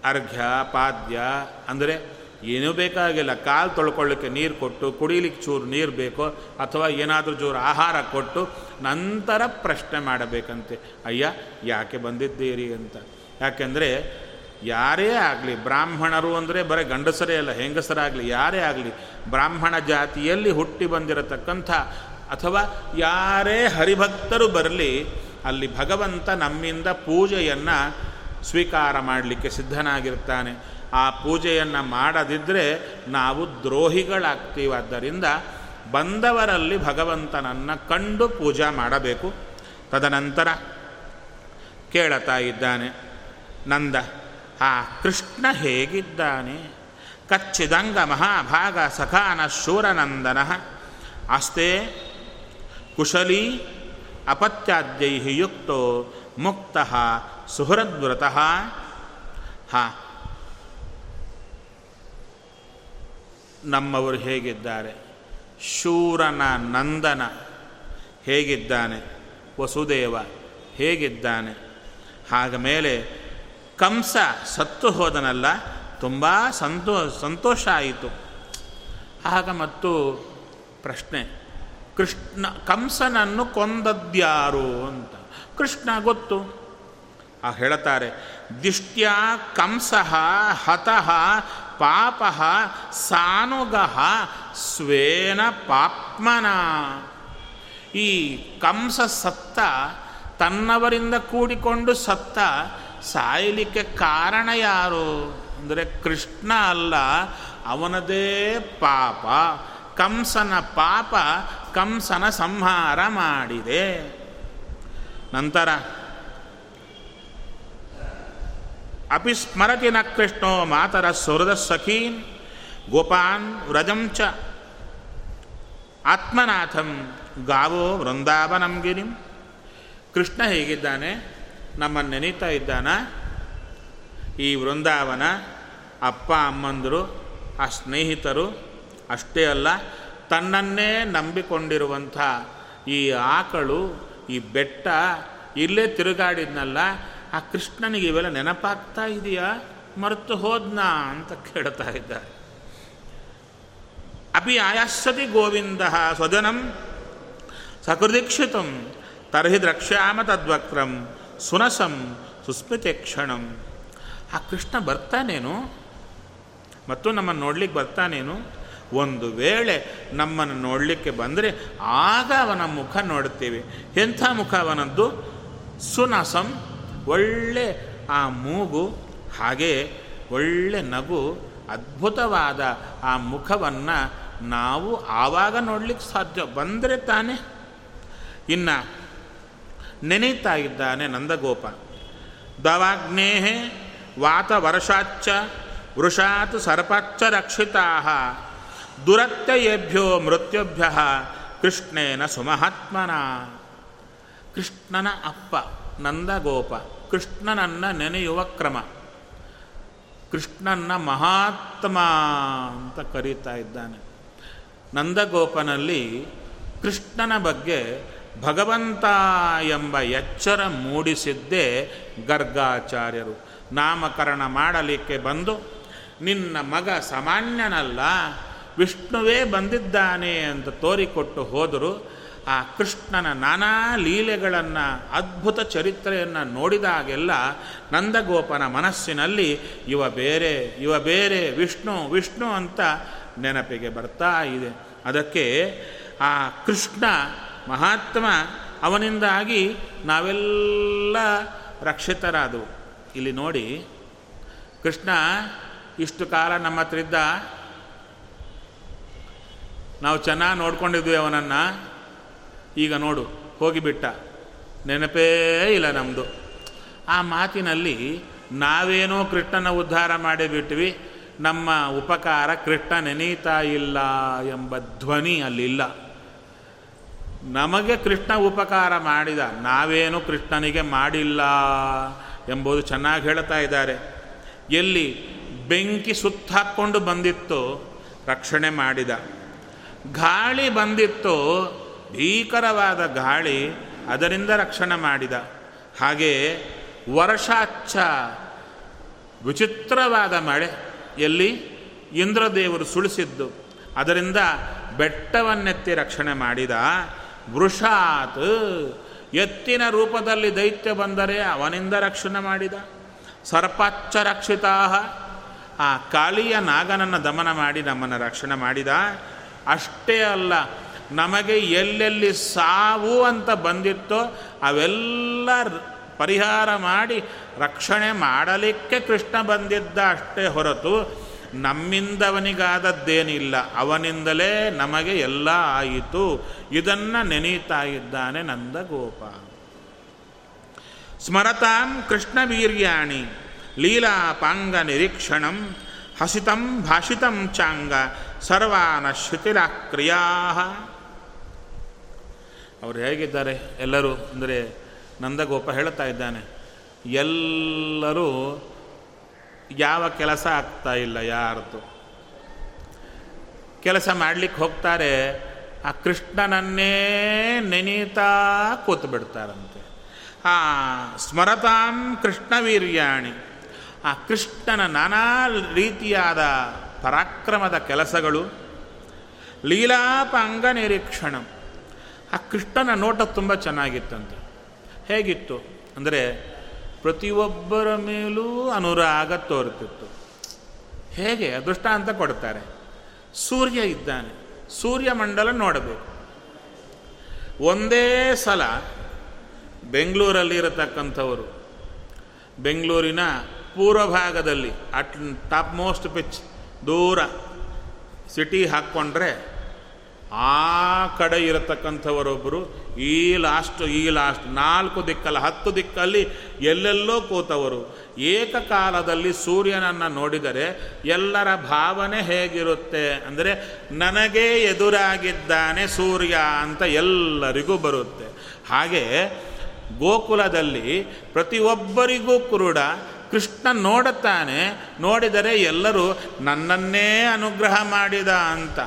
ಅರ್ಘ್ಯ, ಪಾದ್ಯ, ಅಂದರೆ ಏನೂ ಬೇಕಾಗಿಲ್ಲ. ಕಾಲು ತೊಳ್ಕೊಳ್ಳಿಕ್ಕೆ ನೀರು ಕೊಟ್ಟು, ಕುಡಿಲಿಕ್ಕೆ ಚೂರು ನೀರು ಬೇಕೋ, ಅಥವಾ ಏನಾದರೂ ಚೂರು ಆಹಾರ ಕೊಟ್ಟು ನಂತರ ಪ್ರಶ್ನೆ ಮಾಡಬೇಕಂತೆ. ಅಯ್ಯ, ಯಾಕೆ ಬಂದಿದ್ದೀರಿ ಅಂತ. ಯಾಕೆಂದರೆ ಯಾರೇ ಆಗಲಿ, ಬ್ರಾಹ್ಮಣರು ಅಂದರೆ ಬರೀ ಗಂಡಸರೇ ಅಲ್ಲ, ಹೆಂಗಸರಾಗಲಿ, ಯಾರೇ ಆಗಲಿ, ಬ್ರಾಹ್ಮಣ ಜಾತಿಯಲ್ಲಿ ಹುಟ್ಟಿ ಬಂದಿರತಕ್ಕಂಥ ಅಥವಾ ಯಾರೇ ಹರಿಭಕ್ತರು ಬರಲಿ, ಅಲ್ಲಿ ಭಗವಂತ ನಮ್ಮಿಂದ ಪೂಜೆಯನ್ನು ಸ್ವೀಕಾರ ಮಾಡಲಿಕ್ಕೆ ಸಿದ್ಧನಾಗಿರ್ತಾನೆ. ಆ ಪೂಜೆಯನ್ನು ಮಾಡದಿದ್ದರೆ ನಾವು ದ್ರೋಹಿಗಳಾಗ್ತೀವಿ. ಆದ್ದರಿಂದ ಬಂದವರಲ್ಲಿ ಭಗವಂತನನ್ನು ಕಂಡು ಪೂಜಾ ಮಾಡಬೇಕು. ತದನಂತರ ಕೇಳತಾ ಇದ್ದಾನೆ, ನಂದ ಆ ಕೃಷ್ಣ ಹೇಗಿದ್ದಾನೆ? ಕಚ್ಚಿದಂಗ ಮಹಾಭಾಗ ಸಖಾನ ಶೂರನಂದನ. ಆಸ್ತೆ ಕುಶಲೀ ಅಪತ್ಯಾದ್ಯೈ ಯುಕ್ತೋ ಮುಕ್ತ ಸುಹೃದ್ವ್ರತಃ ಹಾ, ನಮ್ಮವರು ಹೇಗಿದ್ದಾರೆ? ಶೂರನ ನಂದನ ಹೇಗಿದ್ದಾನೆ? ವಸುದೇವ ಹೇಗಿದ್ದಾನೆ? ಹಾಗ ಮೇಲೆ ಕಂಸ ಸತ್ತು ಹೋದನಲ್ಲ, ತುಂಬ ಸಂತೋ, ಸಂತೋಷ ಆಯಿತು. ಆಗ ಮತ್ತು ಪ್ರಶ್ನೆ, ಕೃಷ್ಣ, ಕಂಸನನ್ನು ಕೊಂದದ್ಯಾರು ಅಂತ. ಕೃಷ್ಣ ಗೊತ್ತು. ಆ ಹೇಳ್ತಾರೆ, ದಿಷ್ಟ್ಯ ಕಂಸ, ಹತಃ, ಪಾಪ, ಸಾನುಗ, ಸ್ವೇನ ಪಾಪ್ಮನ. ಈ ಕಂಸ ಸತ್ತ, ತನ್ನವರಿಂದ ಕೂಡಿಕೊಂಡು ಸತ್ತ ಸಾಯಲಿಕ್ಕೆ ಕಾರಣ ಯಾರು? ಅಂದರೆ ಕೃಷ್ಣ ಅಲ್ಲ, ಅವನದೇ ಪಾಪ. ಕಂಸನ ಪಾಪ, ಕಂಸನ ಸಂಹಾರ ಮಾಡಿದೆ. ನಂತರ, ಅಪಿ ಸ್ಮರತಿ ನ ಕೃಷ್ಣೋ ಮಾತರ ಸುಹೃದ ಸಖೀನ್, ಗೋಪಾನ್ ವ್ರಜಂ ಚ ಆತ್ಮನಾಥಂ ಗಾವೋ ವೃಂದಾವನಂಗಿರಿಂ ಕೃಷ್ಣ ಹೇಗಿದ್ದಾನೆ? ನಮ್ಮನ್ನು ನೆನೀತಾ ಇದ್ದಾನ? ಈ ವೃಂದಾವನ ಅಪ್ಪ ಅಮ್ಮಂದರು, ಆ ಸ್ನೇಹಿತರು ಅಷ್ಟೇ ಅಲ್ಲ, ತನ್ನನ್ನೇ ನಂಬಿಕೊಂಡಿರುವಂಥ ಈ ಆಕಳು, ಈ ಬೆಟ್ಟ ಇಲ್ಲೇ ತಿರುಗಾಡಿದ್ನಲ್ಲ, ಆ ಕೃಷ್ಣನಿಗೆ ಇವೆಲ್ಲ ನೆನಪಾಗ್ತಾ ಇದೆಯಾ? ಮರೆತು ಹೋದ್ನಾ ಅಂತ ಕೇಳ್ತಾ ಇದ್ದಾರೆ. ಅಪಿ ಆಯಾಸ್ಸತಿ ಗೋವಿಂದ ಸ್ವಜನಂ ಸಕೃದೀಕ್ಷಿತಂ ತರ್ಹಿ ದ್ರಕ್ಷ್ಯಾಮ ತದ್ವಕ್ರಂ. ಸುನಸಂ ಸುಸ್ಮಿತೆ ಕ್ಷಣಂ. ಆ ಕೃಷ್ಣ ಬರ್ತಾನೇನು? ಮತ್ತು ನಮ್ಮನ್ನು ನೋಡ್ಲಿಕ್ಕೆ ಬರ್ತಾನೇನು? ಒಂದು ವೇಳೆ ನಮ್ಮನ್ನು ನೋಡಲಿಕ್ಕೆ ಬಂದರೆ ಆಗ ಅವನ ಮುಖ ನೋಡುತ್ತೇವೆ. ಎಂಥ ಮುಖ ಅವನದ್ದು? ಸುನಸಂ, ಒಳ್ಳೆ ಆ ಮೂಗು, ಹಾಗೆ ಒಳ್ಳೆ ನಗು, ಅದ್ಭುತವಾದ ಆ ಮುಖವನ್ನು ನಾವು ಆವಾಗ ನೋಡಲಿಕ್ಕೆ ಸಾಧ್ಯ. ಬಂದರೆ ತಾನೇ. ಇನ್ನು ನೆನೀತಾ ಇದ್ದಾನೆ ನಂದಗೋಪ ದವಾಗ್ನೇ ವಾತವರ್ಷಾಚ್ಚ ವೃಷಾತ್ ಸರ್ಪಚ್ಚ ರಕ್ಷಿತಾ ದುರತ್ಯಯೇಭ್ಯೋ ಮೃತ್ಯುಭ್ಯ ಕೃಷ್ಣೇನ ಸುಮಹಾತ್ಮನ. ಕೃಷ್ಣನ ಅಪ್ಪ ನಂದಗೋಪ ಕೃಷ್ಣನನ್ನ ನೆನೆಯುವ ಕ್ರಮ. ಕೃಷ್ಣನ ಮಹಾತ್ಮ ಅಂತ ಕರೀತಾ ಇದ್ದಾನೆ. ನಂದಗೋಪನಲ್ಲಿ ಕೃಷ್ಣನ ಬಗ್ಗೆ ಭಗವಂತ ಎಂಬ ಎಚ್ಚರ ಮೂಡಿಸಿದ್ದೇ ಗರ್ಗಾಚಾರ್ಯರು. ನಾಮಕರಣ ಮಾಡಲಿಕ್ಕೆ ಬಂದು, ನಿನ್ನ ಮಗ ಸಾಮಾನ್ಯನಲ್ಲ, ವಿಷ್ಣುವೇ ಬಂದಿದ್ದಾನೆ ಅಂತ ತೋರಿಕೊಟ್ಟು ಹೋದರು. ಆ ಕೃಷ್ಣನ ನಾನಾ ಲೀಲೆಗಳನ್ನು, ಅದ್ಭುತ ಚರಿತ್ರೆಯನ್ನು ನೋಡಿದಾಗೆಲ್ಲ ನಂದಗೋಪನ ಮನಸ್ಸಿನಲ್ಲಿ ಇವ ಬೇರೆ ಇವ ಬೇರೆ, ವಿಷ್ಣು ವಿಷ್ಣು ಅಂತ ನೆನಪಿಗೆ ಬರ್ತಾ ಇದೆ. ಅದಕ್ಕೆ ಆ ಕೃಷ್ಣ ಮಹಾತ್ಮ ಅವನಿಂದಾಗಿ ನಾವೆಲ್ಲ ರಕ್ಷಿತರಾದವು. ಇಲ್ಲಿ ನೋಡಿ, ಕೃಷ್ಣ ಇಷ್ಟು ಕಾಲ ನಮ್ಮ ಹತ್ರ ಇದ್ದ, ನಾವು ಚೆನ್ನಾಗಿ ನೋಡ್ಕೊಂಡಿದ್ವಿ ಅವನನ್ನು. ಈಗ ನೋಡು ಹೋಗಿಬಿಟ್ಟ ನೆನಪೇ ಇಲ್ಲ ನಮ್ಮದು ಆ ಮಾತಿನಲ್ಲಿ ನಾವೇನೋ ಕೃಷ್ಣನ ಉದ್ಧಾರ ಮಾಡಿಬಿಟ್ವಿ ನಮ್ಮ ಉಪಕಾರ ಕೃಷ್ಣ ನೆನೀತಾ ಇಲ್ಲ ಎಂಬ ಧ್ವನಿ ಅಲ್ಲಿಲ್ಲ. ನಮಗೆ ಕೃಷ್ಣ ಉಪಕಾರ ಮಾಡಿದ, ನಾವೇನು ಕೃಷ್ಣನಿಗೆ ಮಾಡಿಲ್ಲ ಎಂಬುದು ಚೆನ್ನಾಗಿ ಹೇಳ್ತಾ ಇದ್ದಾರೆ. ಎಲ್ಲಿ ಬೆಂಕಿ ಸುತ್ತಾಕ್ಕೊಂಡು ಬಂದಿತ್ತು, ರಕ್ಷಣೆ ಮಾಡಿದ. ಗಾಳಿ ಬಂದಿತ್ತು, ಭೀಕರವಾದ ಗಾಳಿ ಅದರಿಂದ ರಕ್ಷಣೆ ಮಾಡಿದ. ಹಾಗೆ ವರ್ಷಾಚ್ಛ ವಿಚಿತ್ರವಾದ ಮಳೆ ಎಲ್ಲಿ ಇಂದ್ರದೇವರು ಸುಳಿಸಿದ್ದು, ಅದರಿಂದ ಬೆಟ್ಟವನ್ನೆತ್ತಿ ರಕ್ಷಣೆ ಮಾಡಿದ. ವೃಷಾತ್. ಎತ್ತಿನ ರೂಪದಲ್ಲಿ ದೈತ್ಯ ಬಂದರೆ ಅವನಿಂದ ರಕ್ಷಣೆ ಮಾಡಿದ. ಸರ್ಪಾಚ್ಚ ರಕ್ಷಿತಾ ಆ ಕಾಳಿಯ ನಾಗನನ್ನು ದಮನ ಮಾಡಿ ನಮ್ಮನ್ನು ರಕ್ಷಣೆ ಮಾಡಿದ. ಅಷ್ಟೇ ಅಲ್ಲ, ನಮಗೆ ಎಲ್ಲೆಲ್ಲಿ ಸಾವು ಅಂತ ಬಂದಿತ್ತೋ ಅವೆಲ್ಲ ಪರಿಹಾರ ಮಾಡಿ ರಕ್ಷಣೆ ಮಾಡಲಿಕ್ಕೆ ಕೃಷ್ಣ ಬಂದಿದ್ದ ಅಷ್ಟೇ ಹೊರತು ನಮ್ಮಿಂದವನಿಗಾದದ್ದೇನಿಲ್ಲ, ಅವನಿಂದಲೇ ನಮಗೆ ಎಲ್ಲ ಆಯಿತು. ಇದನ್ನು ನೆನೀತಾ ಇದ್ದಾನೆ ನಂದಗೋಪ. ಸ್ಮರತಾಂ ಕೃಷ್ಣವೀರ್ಯಾಣಿ ಲೀಲಾಪಾಂಗ ನಿರೀಕ್ಷಣಂ ಹಸಿತಂ ಭಾಷಿತಂ ಚಾಂಗ ಸರ್ವಾನ ಶ್ರುತಿರಾಕ್ರಿಯಾ ಅವರು ಹೇಗಿದ್ದಾರೆ ಎಲ್ಲರೂ? ಅಂದರೆ ನಂದಗೋಪ ಹೇಳ್ತಾ ಇದ್ದಾನೆ, ಎಲ್ಲರೂ ಯಾವ ಕೆಲಸ ಆಗ್ತಾ ಇಲ್ಲ ಯಾರದ್ದು ಕೆಲಸ ಮಾಡಲಿಕ್ಕೆ ಹೋಗ್ತಾರೆ, ಆ ಕೃಷ್ಣನನ್ನೇ ನೆನೀತಾ ಕೂತು ಬಿಡ್ತಾರಂತೆ ಆ ಸ್ಮರತಾಂ ಕೃಷ್ಣವೀರ್ಯಾಣಿ, ಆ ಕೃಷ್ಣನ ನಾನಾ ರೀತಿಯಾದ ಪರಾಕ್ರಮದ ಕೆಲಸಗಳು, ಲೀಲಾಪಾಂಗ ನಿರೀಕ್ಷಣ. ಆ ಕೃಷ್ಣನ ನೋಟ ತುಂಬ ಚೆನ್ನಾಗಿತ್ತಂತೆ. ಹೇಗಿತ್ತು? ಅಂದರೆ ಪ್ರತಿಯೊಬ್ಬರ ಮೇಲೂ ಅನುರಾಗ ತೋರುತ್ತಿತ್ತು. ಹೇಗೆ? ದೃಷ್ಟಾಂತ ಕೊಡ್ತಾರೆ. ಸೂರ್ಯ ಇದ್ದಾನೆ. ಸೂರ್ಯಮಂಡಲ ನೋಡಬೇಕು. ಒಂದೇ ಸಲ ಬೆಂಗಳೂರಲ್ಲಿರತಕ್ಕಂಥವರು, ಬೆಂಗಳೂರಿನ ಪೂರ್ವ ಭಾಗದಲ್ಲಿ ಅಟ್ ಟಾಪ್ ಮೋಸ್ಟ್ ಪಿಚ್ ದೂರ, ಸಿಟಿ ಹಾಕ್ಕೊಂಡ್ರೆ ಆ ಕಡೆ ಇರತಕ್ಕಂಥವರೊಬ್ಬರು ಈ ಲಾಸ್ಟ್ ಈ ಲಾಸ್ಟ್ ನಾಲ್ಕು ದಿಕ್ಕಲ್ಲಿ, ಹತ್ತು ದಿಕ್ಕಲ್ಲಿ ಎಲ್ಲೆಲ್ಲೋ ಕೂತವರು. ಏಕಕಾಲದಲ್ಲಿ ಸೂರ್ಯನನ್ನು ನೋಡಿದರೆ ಎಲ್ಲರ ಭಾವನೆ ಹೇಗಿರುತ್ತೆ ಅಂದರೆ, ನನಗೆ ಎದುರಾಗಿದ್ದಾನೆ ಸೂರ್ಯ ಅಂತ ಎಲ್ಲರಿಗೂ ಬರುತ್ತೆ. ಹಾಗೆ ಗೋಕುಲದಲ್ಲಿ ಪ್ರತಿಯೊಬ್ಬರಿಗೂ ಕುರುಡ, ಕೃಷ್ಣ ನೋಡುತ್ತಾನೆ, ನೋಡಿದರೆ ಎಲ್ಲರೂ ನನ್ನನ್ನೇ ಅನುಗ್ರಹ ಮಾಡಿದ ಅಂತ.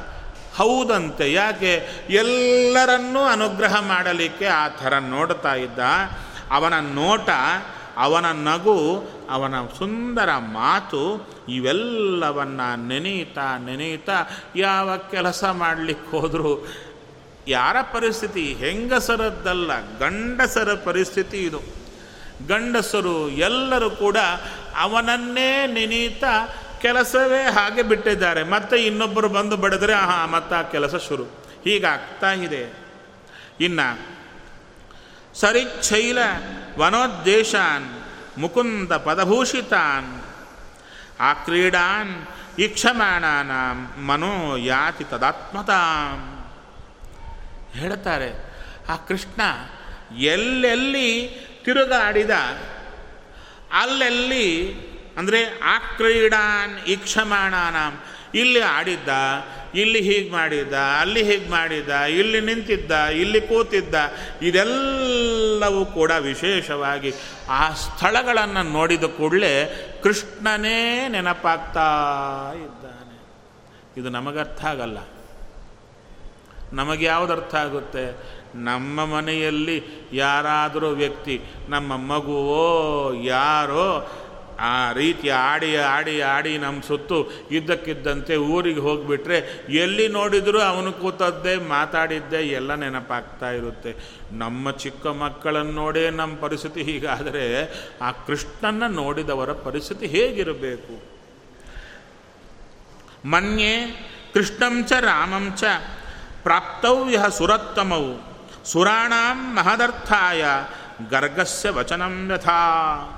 ಹೌದಂತೆ, ಯಾಕೆ? ಎಲ್ಲರನ್ನೂ ಅನುಗ್ರಹ ಮಾಡಲಿಕ್ಕೆ ಆ ಥರ ನೋಡ್ತಾ ಇದ್ದ. ಅವನ ನೋಟ, ಅವನ ನಗು, ಅವನ ಸುಂದರ ಮಾತು ಇವೆಲ್ಲವನ್ನು ನೆನೆಯುತ್ತಾ ನೆನೆಯುತ್ತಾ ಯಾವ ಕೆಲಸ ಮಾಡಲಿಕ್ಕೆ ಹೋದರೂ. ಯಾರ ಪರಿಸ್ಥಿತಿ? ಹೆಂಗಸರದ್ದಲ್ಲ, ಗಂಡಸರ ಪರಿಸ್ಥಿತಿ ಇದು. ಗಂಡಸರು ಎಲ್ಲರೂ ಕೂಡ ಅವನನ್ನೇ ನೆನೀತಾ ಕೆಲಸವೇ ಹಾಗೆ ಬಿಟ್ಟಿದ್ದಾರೆ. ಮತ್ತೆ ಇನ್ನೊಬ್ಬರು ಬಂದು ಬಡಿದ್ರೆ, ಆಹಾ, ಮತ್ತೆ ಆ ಕೆಲಸ ಶುರು. ಹೀಗಾಗ್ತಾ ಇದೆ. ಇನ್ನು, ಸರಿಚ್ಛೈಲ ವನೋದ್ದೇಶಾನ್ ಮುಕುಂದ ಪದಭೂಷಿತಾನ್ ಆ ಕ್ರೀಡಾನ್ ಇಕ್ಷಮಾಣಾನ ಮನೋ ಯಾತಿ ತದಾತ್ಮತಾಂ. ಹೇಳ್ತಾರೆ, ಆ ಕೃಷ್ಣ ಎಲ್ಲೆಲ್ಲಿ ತಿರುಗಾಡಿದ, ಅಲ್ಲೆಲ್ಲಿ ಅಂದರೆ ಆ ಕ್ರೀಡಾನ್ ಇಕ್ಷಮಾಣಾನ ಇಲ್ಲಿ ಆಡಿದ್ದ, ಇಲ್ಲಿ ಹೀಗೆ ಮಾಡಿದ್ದ, ಅಲ್ಲಿ ಹೀಗೆ ಮಾಡಿದ್ದ, ಇಲ್ಲಿ ನಿಂತಿದ್ದ, ಇಲ್ಲಿ ಕೂತಿದ್ದ, ಇದೆಲ್ಲವೂ ಕೂಡ ವಿಶೇಷವಾಗಿ ಆ ಸ್ಥಳಗಳನ್ನು ನೋಡಿದ ಕೂಡಲೇ ಕೃಷ್ಣನೇ ನೆನಪಾಗ್ತಾ ಇದ್ದಾನೆ. ಇದು ನಮಗರ್ಥ ಆಗಲ್ಲ. ನಮಗೆ ಯಾವುದು ಅರ್ಥ ಆಗುತ್ತೆ? ನಮ್ಮ ಮನೆಯಲ್ಲಿ ಯಾರಾದರೂ ವ್ಯಕ್ತಿ, ನಮ್ಮ ಮಗುವೋ, ಯಾರೋ ಆ ರೀತಿ ಆಡಿ ಆಡಿ ಆಡಿ ನಮ್ಮ ಸುತ್ತು ಇದ್ದಕ್ಕಿದ್ದಂತೆ ಊರಿಗೆ ಹೋಗಿಬಿಟ್ರೆ ಎಲ್ಲಿ ನೋಡಿದರೂ ಅವನು ಕೂತದ್ದೇ ಮಾತಾಡಿದ್ದೆ ಎಲ್ಲ ನೆನಪಾಗ್ತಾ ಇರುತ್ತೆ. ನಮ್ಮ ಚಿಕ್ಕ ಮಕ್ಕಳನ್ನು ನೋಡೇ ನಮ್ಮ ಪರಿಸ್ಥಿತಿ ಹೀಗಾದರೆ ಆ ಕೃಷ್ಣನ ನೋಡಿದವರ ಪರಿಸ್ಥಿತಿ ಹೇಗಿರಬೇಕು? ಮನ್ಯೆ ಕೃಷ್ಣಂಚ ರಾಮಂಚ ಪ್ರಾಪ್ತವ್ಯ ಸುರತ್ತಮವು ಸುರಾಣಾಂ ಮಹದರ್ಥಾಯ ಗರ್ಗಸ್ಯ ವಚನಂ ಯಥಾ.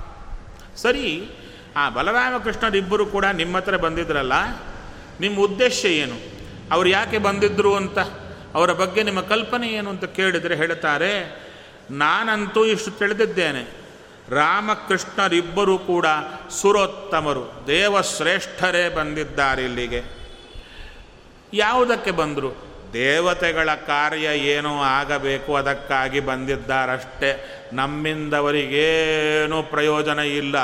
ಸರಿ, ಆ ಬಲರಾಮಕೃಷ್ಣರಿಬ್ಬರು ಕೂಡ ನಿಮ್ಮ ಹತ್ರ ಬಂದಿದ್ರಲ್ಲ, ನಿಮ್ಮ ಉದ್ದೇಶ ಏನು? ಅವ್ರು ಯಾಕೆ ಬಂದಿದ್ದರು ಅಂತ, ಅವರ ಬಗ್ಗೆ ನಿಮ್ಮ ಕಲ್ಪನೆ ಏನು ಅಂತ ಕೇಳಿದರೆ ಹೇಳ್ತಾರೆ, ನಾನಂತೂ ಇಷ್ಟು ತಿಳಿದಿದ್ದೇನೆ. ರಾಮಕೃಷ್ಣರಿಬ್ಬರು ಕೂಡ ಸುರೋತ್ತಮರು, ದೇವಶ್ರೇಷ್ಠರೇ ಬಂದಿದ್ದಾರೆ ಇಲ್ಲಿಗೆ. ಯಾವುದಕ್ಕೆ ಬಂದರು? ದೇವತೆಗಳ ಕಾರ್ಯ ಏನೋ ಆಗಬೇಕು ಅದಕ್ಕಾಗಿ ಬಂದಿದ್ದಾರಷ್ಟೇ. ನಮ್ಮಿಂದವರಿಗೇನೂ ಪ್ರಯೋಜನ ಇಲ್ಲ.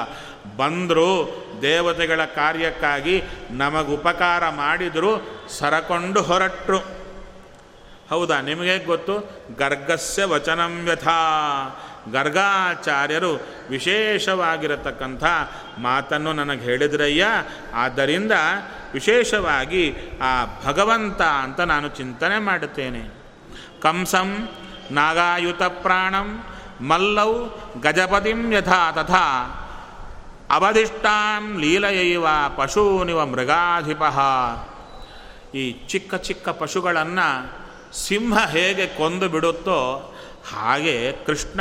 ಬಂದರೂ ದೇವತೆಗಳ ಕಾರ್ಯಕ್ಕಾಗಿ ನಮಗೆ ಉಪಕಾರ ಮಾಡಿದರೂ ಸರಕೊಂಡು ಹೊರಟ್ರು. ಹೌದಾ? ನಿಮಗೆ ಗೊತ್ತು? ಗರ್ಗಸ್ಯ ವಚನಂ ಯಥಾ ಗರ್ಗಾಚಾರ್ಯರು ವಿಶೇಷವಾಗಿರತಕ್ಕಂಥ ಮಾತನ್ನು ನನಗೆ ಹೇಳಿದ್ರಯ್ಯ. ಆದ್ದರಿಂದ ವಿಶೇಷವಾಗಿ ಆ ಭಗವಂತ ಅಂತ ನಾನು ಚಿಂತನೆ ಮಾಡುತ್ತೇನೆ. ಕಂಸಂ ನಾಗಾಯುತ ಪ್ರಾಣಂ ಮಲ್ಲೌ ಗಜಪತಿಂ ಯಥಾ ತಥಾ ಅವಧಿಷ್ಟಾಂ ಲೀಲಯೈವ ಪಶೂನಿವ ಮೃಗಾಧಿಪ. ಈ ಚಿಕ್ಕ ಚಿಕ್ಕ ಪಶುಗಳನ್ನು ಸಿಂಹ ಹೇಗೆ ಕೊಂದು ಬಿಡುತ್ತೋ ಹಾಗೆ ಕೃಷ್ಣ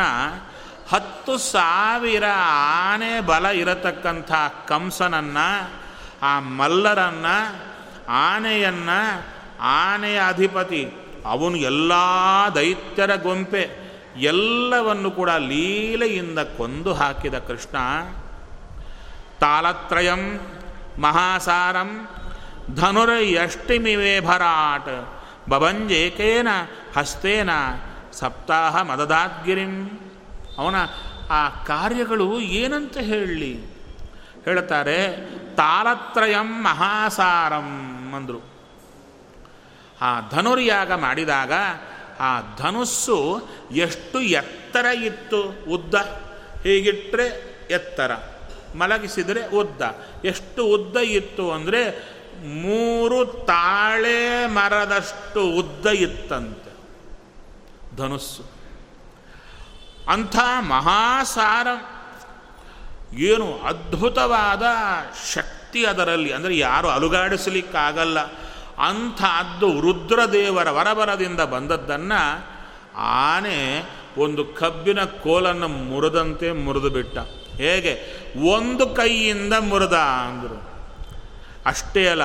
ಹತ್ತು ಸಾವಿರ ಆನೆ ಬಲ ಇರತಕ್ಕಂಥ ಕಂಸನನ್ನು, ಆ ಮಲ್ಲರನ್ನು, ಆನೆಯನ್ನು, ಆನೆಯ ಅಧಿಪತಿ, ಅವನು ಎಲ್ಲ ದೈತ್ಯರ ಗೊಂಪೆ, ಎಲ್ಲವನ್ನು ಕೂಡ ಲೀಲೆಯಿಂದ ಕೊಂದು ಹಾಕಿದ ಕೃಷ್ಣ. ತಾಲತ್ರಯಂ ಮಹಾಸಾರಂ, ಧನುರ್ಯಷ್ಟಿಮಿವೇ ಭರಾಟ್, ಬಭಂಜೇಕೇನ ಹಸ್ತೇನ ಸಪ್ತಾಹ ಮದದಾದ್ಗಿರಿಂ. ಅವನ ಆ ಕಾರ್ಯಗಳು ಏನಂತ ಹೇಳಲಿ? ಹೇಳ್ತಾರೆ ತಾಲತ್ರಯಂ ಮಹಾಸಾರಂ ಅಂದರು. ಆ ಧನುರ್ಯಾಗ ಮಾಡಿದಾಗ ಆ ಧನುಸ್ಸು ಎಷ್ಟು ಎತ್ತರ ಇತ್ತು? ಉದ್ದ. ಹೀಗಿಟ್ಟರೆ ಎತ್ತರ. ಮಲಗಿಸಿದರೆ ಉದ್ದ. ಎಷ್ಟು ಉದ್ದ ಇತ್ತು ಅಂದರೆ ಮೂರು ತಾಳೆ ಮರದಷ್ಟು ಉದ್ದ ಇತ್ತಂತೆ. ಧನುಸ್ಸು. ಅಂಥ ಮಹಾಸಾರ. ಏನು ಅದ್ಭುತವಾದ ಶಕ್ತಿ ಅದರಲ್ಲಿ. ಅಂದರೆ ಯಾರು ಅಲುಗಾಡಿಸಲಿಕ್ಕಾಗಲ್ಲ. ಅಂಥದ್ದು ರುದ್ರದೇವರ ವರಬರದಿಂದ ಬಂದದ್ದನ್ನು ಆನೆ ಒಂದು ಕಬ್ಬಿನ ಕೋಲನ್ನು ಮುರಿದಂತೆ ಮುರಿದು ಬಿಟ್ಟ ಹೇಗೆ? ಒಂದು ಕೈಯಿಂದ ಮುರಿದ ಅಂದರು. ಅಷ್ಟೇ ಅಲ್ಲ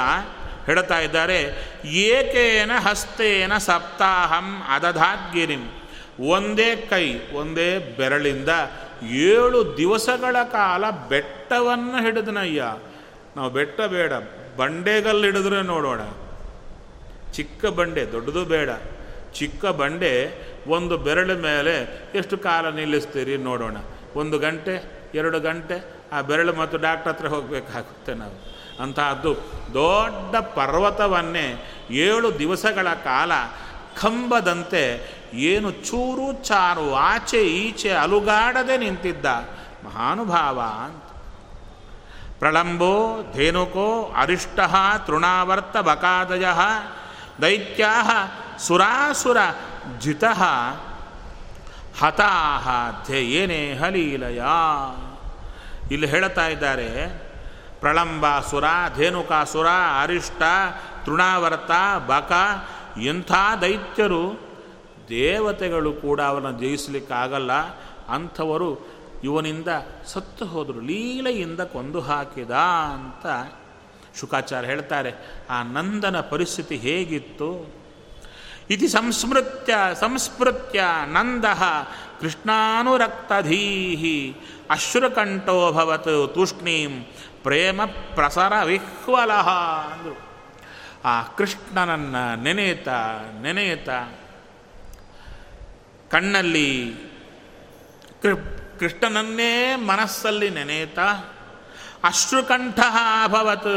ಹೇಳ್ತಾ ಇದ್ದಾರೆ, ಏಕೇನ ಹಸ್ತೇನ ಸಪ್ತಾಹಂ ಅದಧಾದ್ಗಿರಿಂ ಒಂದೇ ಕೈ, ಒಂದೇ ಬೆರಳಿಂದ ಏಳು ದಿವಸಗಳ ಕಾಲ ಬೆಟ್ಟವನ್ನು ಹಿಡಿದನಯ್ಯ. ನಾವು ಬೆಟ್ಟ ಬೇಡ, ಬಂಡೆಗಲ್ಲು ಹಿಡಿದ್ರೆ ನೋಡೋಣ. ಚಿಕ್ಕ ಬಂಡೆ, ದೊಡ್ಡದು ಬೇಡ. ಚಿಕ್ಕ ಬಂಡೆ, ಒಂದು ಬೆರಳು ಮೇಲೆ ಎಷ್ಟು ಕಾಲ ನಿಲ್ಲಿಸ್ತೀರಿ ನೋಡೋಣ. ಒಂದು ಗಂಟೆ, ಎರಡು ಗಂಟೆ, ಆ ಬೆರಳು ಮತ್ತು ಡಾಕ್ಟ್ರ್ ಹತ್ರ ಹೋಗಬೇಕಾಗುತ್ತೆ ನಾವು. ಅಂತಹದ್ದು ದೊಡ್ಡ ಪರ್ವತವನ್ನೇ ಏಳು ದಿವಸಗಳ ಕಾಲ ಕಂಬದಂತೆ ಏನು ಚೂರು ಚಾರು ಆಚೆ ಈಚೆ ಅಲುಗಾಡದೆ ನಿಂತಿದ್ದ ಮಹಾನುಭಾವ ಅಂತ. ಪ್ರಳಂಬೋ, ಧೇನುಕೋ, ಅರಿಷ್ಟ, ತೃಣಾವರ್ತ, ಬಕಾದಯ ದೈತ್ಯಾ ಸುರಾಸುರ, ಜಿತ, ಹತಾಹ, ಧ್ಯೇಯೇನೇ ಹಲೀಲಯ. ಇಲ್ಲಿ ಹೇಳ್ತಾ ಇದ್ದಾರೆ ಪ್ರಳಂಬಾಸುರ ಧೇನುಕಾಸುರ ಅರಿಷ್ಟ, ತೃಣಾವರ್ತ, ಬಕ ಎಂಥ ದೈತ್ಯರು ದೇವತೆಗಳು ಕೂಡ ಅವರನ್ನು ಜಯಿಸಲಿಕ್ಕಾಗಲ್ಲ ಅಂಥವರು ಇವನಿಂದ ಸತ್ತು ಹೋದರು, ಲೀಲೆಯಿಂದ ಕೊಂದು ಹಾಕಿದ ಅಂತ ಶುಕಾಚಾರ್ಯ ಹೇಳ್ತಾರೆ. ಆ ನಂದನ ಪರಿಸ್ಥಿತಿ ಹೇಗಿತ್ತು? ಇತಿ ಸಂಸ್ಮೃತ್ಯ ಸಂಸ್ಮೃತ್ಯ ನಂದ ಕೃಷ್ಣಾನುರಕ್ತಧೀಹಿ ಅಶ್ರುಕಂಠೋಭವತ್ ತೂಷ್ಣೀಂ ಪ್ರೇಮ ಪ್ರಸರ ವಿಹ್ವಲ ಅಂದರು. ಆ ಕೃಷ್ಣನನ್ನು ನೆನೆಯುತ್ತ ನೆನೆಯುತ್ತ ಕಣ್ಣಲ್ಲಿ ಕೃಷ್ಣನನ್ನೇ ಮನಸ್ಸಲ್ಲಿ ನೆನೆಯುತ್ತಾ ಅಶ್ರುಕಂಠ ಅಭವತ್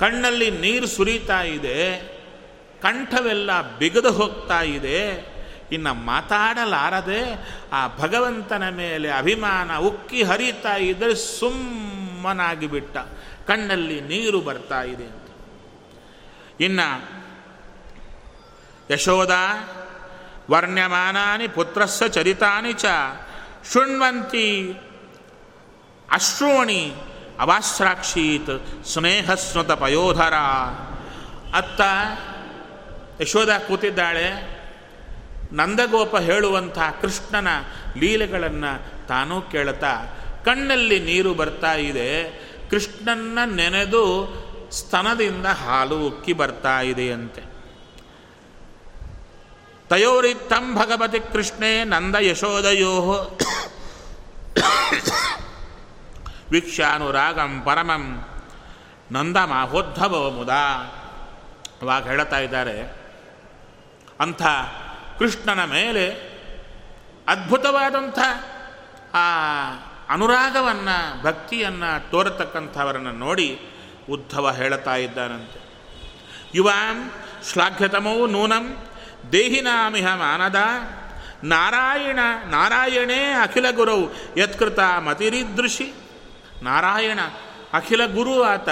ಕಣ್ಣಲ್ಲಿ ನೀರು ಸುರಿತಾ ಇದೆ, ಕಂಠವೆಲ್ಲ ಬಿಗದು ಹೋಗ್ತಾ ಇದೆ. ಇನ್ನು ಮಾತಾಡಲಾರದೆ ಆ ಭಗವಂತನ ಮೇಲೆ ಅಭಿಮಾನ ಉಕ್ಕಿ ಹರಿತಾ ಇದ್ದರೆ ಸುಮ್ಮನಾಗಿ ಬಿಟ್ಟ. ಕಣ್ಣಲ್ಲಿ ನೀರು ಬರ್ತಾ ಇದೆ ಅಂತ. ಇನ್ನು ಯಶೋದ, ವರ್ಣ್ಯಮಾನಾನಿ, ಪುತ್ರಸ್ಸ ಚರಿತಾನಿ ಚ, ಶೃಣ್ವಂತಿ ಅಶ್ರೋಣಿ ಅವಾಶ್ರಾಕ್ಷೀತ್ ಸ್ನೇಹಸ್ನುತ ಪಯೋಧರ. ಅತ್ತ ಯಶೋಧ ಕೂತಿದ್ದಾಳೆ. ನಂದಗೋಪ ಹೇಳುವಂಥ ಕೃಷ್ಣನ ಲೀಲೆಗಳನ್ನು ತಾನೂ ಕೇಳ್ತಾ, ಕಣ್ಣಲ್ಲಿ ನೀರು ಬರ್ತಾ ಇದೆ, ಕೃಷ್ಣನ್ನ ನೆನೆದು ಸ್ತನದಿಂದ ಹಾಲು ಉಕ್ಕಿ ಬರ್ತಾ ಇದೆಯಂತೆ. ತಯೋರಿತ್ತಂ ಭಗವತಿ ಕೃಷ್ಣೇ ನಂದ ಯಶೋದಯೋ. ವೀಕ್ಷಾನುರಾಗಂ ಪರಮಂ ನಂದ ಮಾಹೋದ್ಧವ ಮುದ. ಅವಾಗ ಹೇಳ್ತಾ ಇದ್ದಾರೆ, ಅಂಥ ಕೃಷ್ಣನ ಮೇಲೆ ಅದ್ಭುತವಾದಂಥ ಆ ಅನುರಾಗವನ್ನು, ಭಕ್ತಿಯನ್ನು ತೋರತಕ್ಕಂಥವರನ್ನು ನೋಡಿ ಉದ್ಧವ ಹೇಳ್ತಾ ಇದ್ದಾನಂತೆ. ಯುವಾಂ ಶ್ಲಾಘ್ಯತಮೋ ನೂನಂ ದೇಹಿನಾಮಿಹ ಮಾನದ, ನಾರಾಯಣ, ನಾರಾಯಣೇ ಅಖಿಲ ಗುರು ಯತ್ಕೃತ ಮತಿರಿದೃಶಿ. ನಾರಾಯಣ, ಅಖಿಲ ಗುರು ಆತ,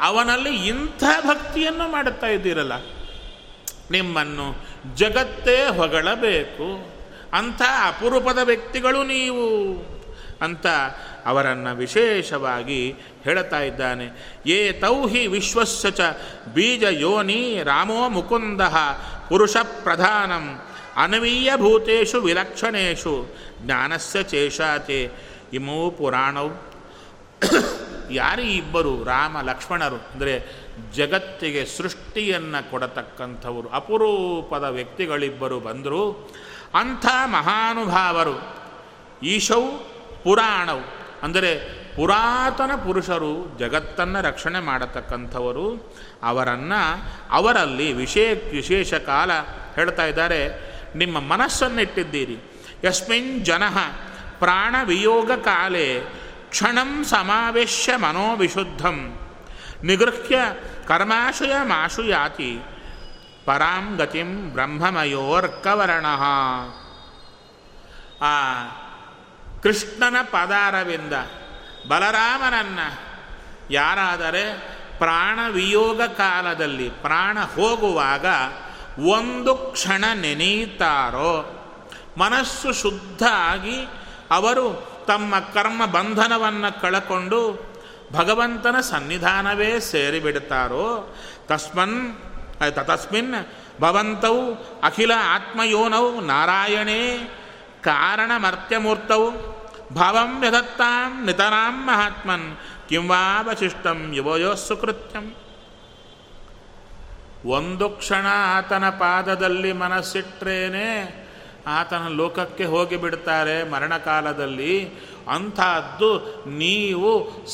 ಅವನಲ್ಲಿ ಇಂಥ ಭಕ್ತಿಯನ್ನು ಮಾಡುತ್ತಾ ಇದ್ದೀರಲ್ಲ. ನಿಮ್ಮನ್ನು ಜಗತ್ತೇ ಹೊಗಳಬೇಕು. ಅಂಥ ಅಪರೂಪದ ವ್ಯಕ್ತಿಗಳು ನೀವು. ಅಂತ ಅವರನ್ನು ವಿಶೇಷವಾಗಿ ಹೇಳುತ್ತಾ ಇದ್ದಾನೆ. ಏ ತೌಹಿ ವಿಶ್ವಸ್ಯ ಚ ಬೀಜ ಯೋನಿ ರಾಮೋ ಮುಕುಂದ ಪುರುಷ ಪ್ರಧಾನಂ ಅನ್ವೀಯ ಭೂತೇಷು ವಿಲಕ್ಷಣೇಶು ಜ್ಞಾನಸ್ಯ ಚೇಷಾತೆ ಇಮೋ ಪುರಾಣವು ಯಾರು ಇಬ್ಬರು ರಾಮ, ಲಕ್ಷ್ಮಣರು, ಅಂದರೆ ಜಗತ್ತಿಗೆ ಸೃಷ್ಟಿಯನ್ನು ಕೊಡತಕ್ಕಂಥವರು, ಅಪರೂಪದ ವ್ಯಕ್ತಿಗಳಿಬ್ಬರು ಬಂದರು, ಅಂಥ ಮಹಾನುಭಾವರು, ಈಶವು ಪುರಾಣವು, ಅಂದರೆ ಪುರಾತನ ಪುರುಷರು ಜಗತ್ತನ್ನು ರಕ್ಷಣೆ ಮಾಡತಕ್ಕಂಥವರು, ಅವರನ್ನು ಅವರಲ್ಲಿ ವಿಶೇ, ವಿಶೇಷ ಕಾಲ ಹೇಳ್ತಾ ಇದ್ದಾರೆ. ನಿಮ್ಮ ಮನಸ್ಸನ್ನಿಟ್ಟಿದ್ದೀರಿ. ಯಸ್ಮಿನ್ ಜನ ಪ್ರಾಣ ವಿಯೋಗ ಕಾಲೇ ಕ್ಷಣಂ ಸಮಾವೇಶ್ಯ ಮನೋವಿಶುದ್ಧಂ. ನಿಗೃಹ್ಯ ಕರ್ಮಾಶಯ ಮಾಶು ಯಾತಿ ಪರಾಂ ಗತಿಂ ಬ್ರಹ್ಮಮಯೋರ್ಕವರ್ಣ. ಆ ಕೃಷ್ಣನ ಪದಾರವಿಂದ ಬಲರಾಮನನ್ನು ಯಾರಾದರೆ ಪ್ರಾಣವಿಯೋಗ ಕಾಲದಲ್ಲಿ ಪ್ರಾಣ ಹೋಗುವಾಗ ಒಂದು ಕ್ಷಣ ನೆನೆಯುತ್ತಾರೋ ಮನಸ್ಸು ಶುದ್ಧ ಆಗಿ ಅವರು ತಮ್ಮ ಕರ್ಮ ಬಂಧನವನ್ನು ಕಳಕೊಂಡು ಭಗವಂತನ ಸನ್ನಿಧಾನವೇ ಸೇರಿಬಿಡುತ್ತಾರೋ ತಸ್ಮನ್ ತಸ್ಮಿನ್ ಭವಂತೌ ಅಖಿಲ ಆತ್ಮಯೋನೌ ನಾರಾಯಣೇ ಕಾರಣಮರ್ತ್ಯಮೂರ್ತೌ ಭಾವಂ ಯದತ್ತಾಂ ನಿತರಾಂ ಮಹಾತ್ಮನ್ ಕಿಂವಾವಶಿಷ್ಟಂ ಯುವಯೋ ಸುಕೃತ್ಯಂ. ಒಂದು ಕ್ಷಣ ಆತನ ಪಾದದಲ್ಲಿ ಮನಸ್ಸಿಟ್ರೇನೆ ಆತನ ಲೋಕಕ್ಕೆ ಹೋಗಿಬಿಡ್ತಾರೆ ಮರಣಕಾಲದಲ್ಲಿ. ಅಂಥದ್ದು ನೀವು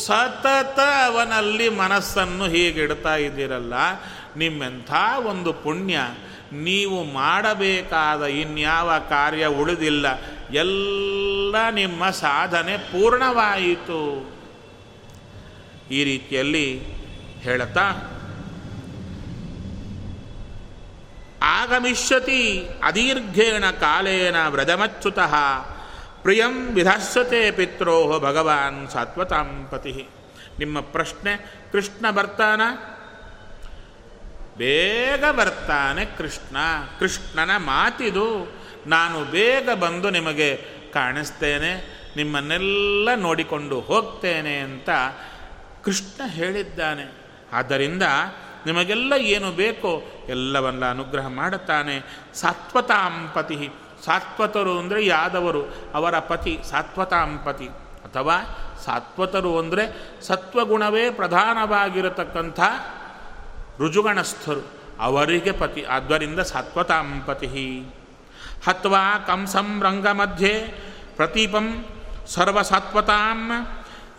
ಸತತ ಅವನಲ್ಲಿ ಮನಸ್ಸನ್ನು ಹೀಗಿಡ್ತಾ ಇದ್ದೀರಲ್ಲ, ನಿಮ್ಮೆಂಥ ಒಂದು ಪುಣ್ಯ. ನೀವು ಮಾಡಬೇಕಾದ ಇನ್ಯಾವ ಕಾರ್ಯ ಉಳಿದಿಲ್ಲ, ಎಲ್ಲ ನಿಮ್ಮ ಸಾಧನೆ ಪೂರ್ಣವಾಯಿತು. ಈ ರೀತಿಯಲ್ಲಿ ಹೇಳುತ್ತಾ ಆಗಮಿಷ್ಯತಿ ಅದೀರ್ಘೇಣ ಕಾಲೇನ ವ್ರಜಮಚ್ಯುತ. ಪ್ರಿಯಂ ವಿಧಸ್ಸತೆ ಪಿತ್ರೋ ಭಗವಾನ್ ಸಾತ್ವತಾಂ ಪತಿ. ನಿಮ್ಮ ಪ್ರಶ್ನೆ, ಕೃಷ್ಣ ಬರ್ತಾನ? ಬೇಗ ಬರ್ತಾನೆ ಕೃಷ್ಣ. ಕೃಷ್ಣನ ಮಾತಿದು ನಾನು ಬೇಗ ಬಂದು ನಿಮಗೆ ಕಾಣಿಸ್ತೇನೆ, ನಿಮ್ಮನ್ನೆಲ್ಲ ನೋಡಿಕೊಂಡು ಹೋಗ್ತೇನೆ ಅಂತ ಕೃಷ್ಣ ಹೇಳಿದ್ದಾನೆ. ಆದ್ದರಿಂದ ನಿಮಗೆಲ್ಲ ಏನು ಬೇಕೋ ಎಲ್ಲವನ್ನ ಅನುಗ್ರಹ ಮಾಡುತ್ತಾನೆ. ಸಾತ್ವತಾಂಪತಿ ಸಾತ್ವತರು ಅಂದರೆ ಯಾದವರು, ಅವರ ಪತಿ ಸಾತ್ವತಾಂಪತಿ ಅಥವಾ ಸಾತ್ವತರು ಅಂದರೆ ಸತ್ವಗುಣವೇ ಪ್ರಧಾನವಾಗಿರತಕ್ಕಂಥ ರುಜುಗಣಸ್ಥರು, ಅವರಿಗೆ ಪತಿ. ಆದ್ದರಿಂದ ಸಾತ್ವತಾಂಪತಿ ಹತ್ವಾ ಕಂಸಂ ರಂಗಮಧ್ಯೆ ಪ್ರತೀಪಂ ಸರ್ವಸತ್ವತಾಂ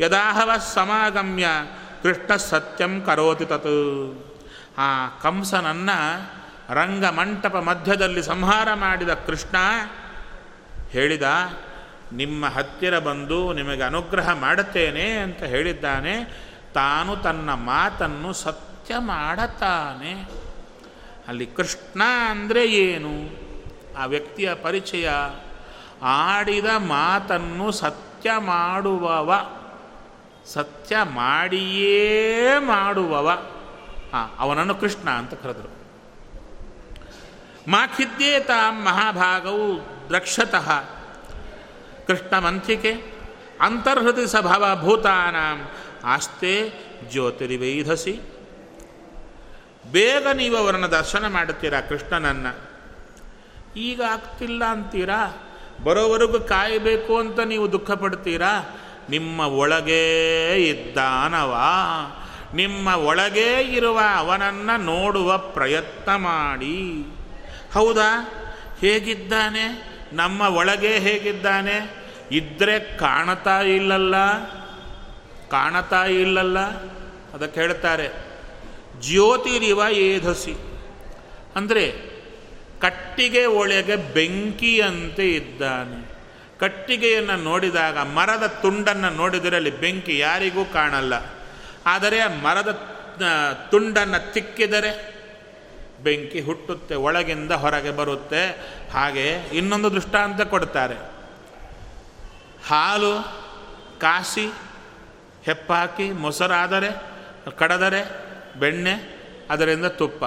ಯದಾಹವ ಸಮಾಗಮ್ಯ ಕೃಷ್ಣ ಸತ್ಯಂ ಕರೋತಿ ತತ್. ಆ ಕಂಸನನ್ನು ರಂಗಮಂಟಪ ಮಧ್ಯದಲ್ಲಿ ಸಂಹಾರ ಮಾಡಿದ ಕೃಷ್ಣ ಹೇಳಿದ, ನಿಮ್ಮ ಹತ್ತಿರ ಬಂದು ನಿಮಗೆ ಅನುಗ್ರಹ ಮಾಡುತ್ತೇನೆ ಅಂತ ಹೇಳಿದ್ದಾನೆ. ತಾನು ತನ್ನ ಮಾತನ್ನು ಸತ್ಯ ಮಾಡತಾನೆ. ಅಲ್ಲಿ ಕೃಷ್ಣ ಅಂದರೆ ಏನು? ಆ ವ್ಯಕ್ತಿಯ ಪರಿಚಯ. ಆಡಿದ ಮಾತನ್ನು ಸತ್ಯ ಮಾಡುವವ, ಸತ್ಯ ಮಾಡಿಯೇ ಮಾಡುವವ. ಹಾಂ, ಅವನನ್ನು ಕೃಷ್ಣ ಅಂತ ಕರೆದರು. ಮಾಖಿದ್ಯೇ ತಾಂ ಮಹಾಭಾಗವು ದ್ರಕ್ಷತಃ ಕೃಷ್ಣಮಂಥಿಕೆ ಅಂತರ್ಹೃತಿ ಸಭವ ಭೂತಾನಾಂ, ಆಸ್ತೆ ಜ್ಯೋತಿರ್ವೈಧಸಿ. ಬೇಗ ನೀವು ಅವರನ್ನು ದರ್ಶನ ಮಾಡುತ್ತೀರಾ ಕೃಷ್ಣನನ್ನು? ಈಗ ಆಗ್ತಿಲ್ಲ ಅಂತೀರಾ? ಬರೋವರೆಗೂ ಕಾಯಬೇಕು ಅಂತ ನೀವು ದುಃಖ ಪಡ್ತೀರಾ ನಿಮ್ಮ ಒಳಗೇ ಇದ್ದಾನವ? ನಿಮ್ಮ ಒಳಗೇ ಇರುವ ಅವನನ್ನು ನೋಡುವ ಪ್ರಯತ್ನ ಮಾಡಿ. ಹೌದಾ? ಹೇಗಿದ್ದಾನೆ? ನಮ್ಮ ಒಳಗೆ ಹೇಗಿದ್ದಾನೆ? ಇದ್ದರೆ ಕಾಣತಾ ಇಲ್ಲಲ್ಲ? ಕಾಣತಾ ಇಲ್ಲಲ್ಲ? ಅದಕ್ಕೆ ಹೇಳ್ತಾರೆ, ಜ್ಯೋತಿರಿವ ಏಧಸಿ. ಅಂದರೆ, ಕಟ್ಟಿಗೆ ಒಳಗೆ ಬೆಂಕಿಯಂತೆ ಇದ್ದಾನೆ. ಕಟ್ಟಿಗೆಯನ್ನು ನೋಡಿದಾಗ, ಮರದ ತುಂಡನ್ನು ನೋಡಿದರೆ ಅಲ್ಲಿ ಬೆಂಕಿ ಯಾರಿಗೂ ಕಾಣಲ್ಲ. ಆದರೆ ಮರದ ತುಂಡನ್ನು ತಿಕ್ಕಿದರೆ ಬೆಂಕಿ ಹುಟ್ಟುತ್ತೆ, ಒಳಗಿಂದ ಹೊರಗೆ ಬರುತ್ತೆ. ಹಾಗೆ ಇನ್ನೊಂದು ದೃಷ್ಟಾಂತ ಕೊಡ್ತಾರೆ. ಹಾಲು, ಕಾಸಿ, ಹೆಪ್ಪಾಕಿ, ಮೊಸರಾದರೆ, ಕಡದರೆ, ಬೆಣ್ಣೆ, ಅದರಿಂದ ತುಪ್ಪ.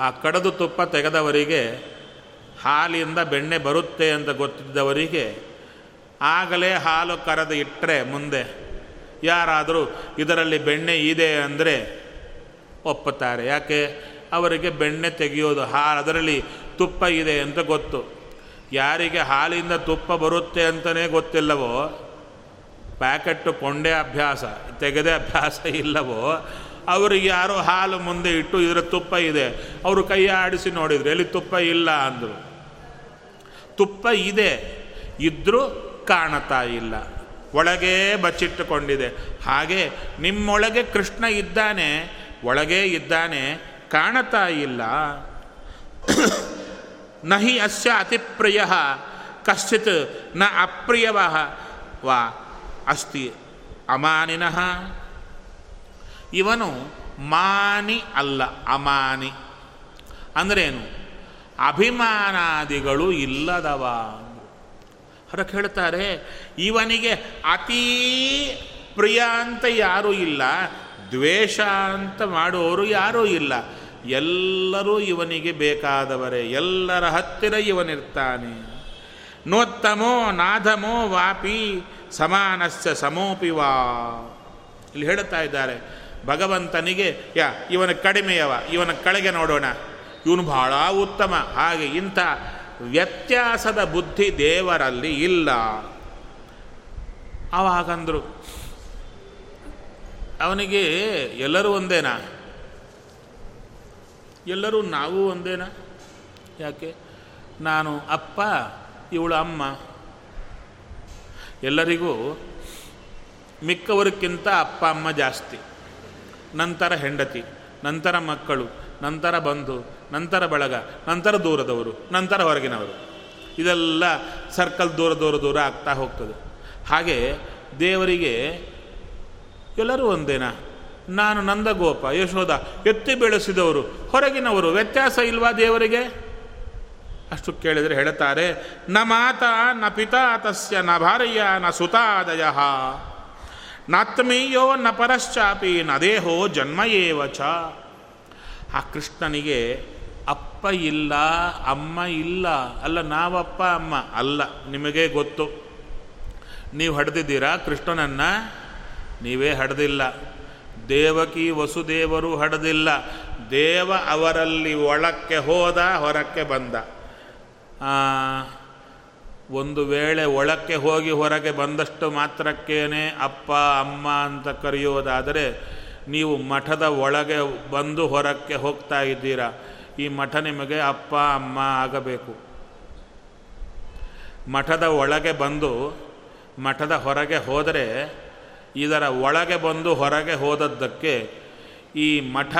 ಆ ಕಡದು ತುಪ್ಪ ತೆಗೆದವರಿಗೆ ಹಾಲಿಂದ ಬೆಣ್ಣೆ ಬರುತ್ತೆ ಅಂತ ಗೊತ್ತಿದ್ದವರಿಗೆ ಆಗಲೇ ಹಾಲು ಕರೆದು ಇಟ್ಟರೆ ಮುಂದೆ ಯಾರಾದರೂ ಇದರಲ್ಲಿ ಬೆಣ್ಣೆ ಇದೆ ಅಂದರೆ ಒಪ್ಪುತ್ತಾರೆ. ಯಾಕೆ? ಅವರಿಗೆ ಬೆಣ್ಣೆ ತೆಗೆಯೋದು ಹಾ ಅದರಲ್ಲಿ ತುಪ್ಪ ಇದೆ ಅಂತ ಗೊತ್ತು. ಯಾರಿಗೆ ಹಾಲಿಂದ ತುಪ್ಪ ಬರುತ್ತೆ ಅಂತಲೇ ಗೊತ್ತಿಲ್ಲವೋ? ಪ್ಯಾಕೆಟ್ಟು ಕೊಂಡೇ ಅಭ್ಯಾಸ, ತೆಗೆದೇ ಅಭ್ಯಾಸ ಇಲ್ಲವೋ? ಅವರಿಗೆ ಯಾರೋ ಹಾಲು ಮುಂದೆ ಇಟ್ಟು ಇದರ ತುಪ್ಪ ಇದೆ. ಅವರು ಕೈ ಆಡಿಸಿ ನೋಡಿದ್ರು, ಎಲ್ಲಿ ತುಪ್ಪ ಇಲ್ಲ? ಅಂದರು. ತುಪ್ಪ ಇದೆ ಇದ್ದರೂ ಕಾಣತಾ ಇಲ್ಲ. ಒಳಗೇ ಬಚ್ಚಿಟ್ಟುಕೊಂಡಿದೆ. ಹಾಗೆ ನಿಮ್ಮೊಳಗೆ ಕೃಷ್ಣ ಇದ್ದಾನೆ, ಒಳಗೇ ಇದ್ದಾನೆ ಕಾಣತಾ ಇಲ್ಲ. ನಹಿ ಅಸ್ಯ ಅತಿಪ್ರಿಯ, ಕಶ್ಚಿತ್ನ ಅಪ್ರಿಯವ. ವಾ, ಅಸ್ತಿ ಅಮಾನಿನಃ. ಇವನು ಮಾನಿ ಅಲ್ಲ, ಅಮಾನಿ. ಅಂದ್ರೇನು? ಅಭಿಮಾನಾದಿಗಳು ಇಲ್ಲದವ. ಹೊರಗೆ ಹೇಳ್ತಾರೆ ಇವನಿಗೆ ಅತೀ ಪ್ರಿಯ ಅಂತ ಯಾರೂ ಇಲ್ಲ, ದ್ವೇಷ ಅಂತ ಮಾಡುವವರು ಯಾರೂ ಇಲ್ಲ. ಎಲ್ಲರೂ ಇವನಿಗೆ ಬೇಕಾದವರೇ, ಎಲ್ಲರ ಹತ್ತಿರ ಇವನಿರ್ತಾನೆ. ನೋತ್ತಮೋ, ನಾಧಮೋ, ವಾಪಿ, ಸಮಾನಸ್ಯ ಸಮೋಪಿ ವಾ. ಇಲ್ಲಿ ಹೇಳುತ್ತಾ ಇದ್ದಾರೆ, ಭಗವಂತನಿಗೆ, ಯಾ, ಇವನ ಕಡಿಮೆಯವ, ಇವನ ಕಳೆಗೆ ನೋಡೋಣ. ಇವನು ಬಹಳ ಉತ್ತಮ, ಹಾಗೆ ಇಂಥ ವ್ಯತ್ಯಾಸದ ಬುದ್ಧಿ ದೇವರಲ್ಲಿ ಇಲ್ಲ. ಅವಾಗಂದರು ಅವನಿಗೆ ಎಲ್ಲರೂ ಒಂದೇನಾ? ಎಲ್ಲರೂ ನಾವು ಒಂದೇನಾ? ಯಾಕೆ? ನಾನು ಅಪ್ಪ, ಇವಳು ಅಮ್ಮ. ಎಲ್ಲರಿಗೂ ಮಿಕ್ಕವರಿಗಿಂತ ಅಪ್ಪ, ಅಮ್ಮ ಜಾಸ್ತಿ. ನಂತರ ಹೆಂಡತಿ, ನಂತರ ಮಕ್ಕಳು. ನಂತರ ಬಂಧು ನಂತರ ಬಳಗ, ನಂತರ ದೂರದವರು, ನಂತರ ಹೊರಗಿನವರು. ಇದೆಲ್ಲ ಸರ್ಕಲ್ ದೂರ ದೂರ ದೂರ ಆಗ್ತಾ ಹೋಗ್ತದೆ. ಹಾಗೆ ದೇವರಿಗೆ ಎಲ್ಲರೂ ಒಂದೇನಾ? ನಾನು ನಂದಗೋಪ, ಯಶೋಧ, ಎತ್ತಿ ಬೆಳೆಸಿದವರು, ಹೊರಗಿನವರು, ವ್ಯತ್ಯಾಸ ಇಲ್ವಾ ದೇವರಿಗೆ? ಅಷ್ಟು ಕೇಳಿದರೆ ಹೇಳುತ್ತಾರೆ ನ ಮಾತ, ನ ಪಿತಾ, ತಸ್ಯ, ನ ಭಾರ್ಯ, ನ ಸುತಾದಯ. ನಾತ್ಮೀಯೋ ನ ಪರಶ್ಚಾಪಿ, ನ ದೇಹೋ ಜನ್ಮ ಚ. ಆ ಕೃಷ್ಣನಿಗೆ, ಅಪ್ಪ ಇಲ್ಲ, ಅಮ್ಮ ಇಲ್ಲ, ಅಲ್ಲ, ನಾವಪ್ಪ, ಅಮ್ಮ, ಅಲ್ಲ, ನಿಮಗೆ ಗೊತ್ತು. ನೀವು ಹಡ್ದಿದ್ದೀರಾ ಕೃಷ್ಣನನ್ನ? ನೀವೇ ಹಡ್ದಿಲ್ಲ. ದೇವಕಿ ವಸುದೇವರು ಹಡ್ದಿಲ್ಲ. ದೇವ ಅವರಲ್ಲಿ ಒಳಕ್ಕೆ ಹೋದ, ಹೊರಕ್ಕೆ ಬಂದ. ಒಂದು ವೇಳೆ ಒಳಕ್ಕೆ ಹೋಗಿ ಹೊರಗೆ ಬಂದಷ್ಟು ಮಾತ್ರಕ್ಕೇನೆ ಅಪ್ಪ, ಅಮ್ಮ ಅಂತ ಕರೆಯೋದಾದರೆ ನೀವು ಮಠದ ಒಳಗೆ ಬಂದು ಹೊರಕ್ಕೆ ಹೋಗ್ತಾ ಇದ್ದೀರಾ? ಈ ಮಠ ನಿಮಗೆ ಅಪ್ಪ, ಅಮ್ಮ ಆಗಬೇಕು. ಮಠದ ಒಳಗೆ ಬಂದು, ಮಠದ ಹೊರಗೆ ಹೋದರೆ, ಇದರ ಒಳಗೆ ಬಂದು ಹೊರಗೆ ಹೋದದ್ದಕ್ಕೆ ಈ ಮಠ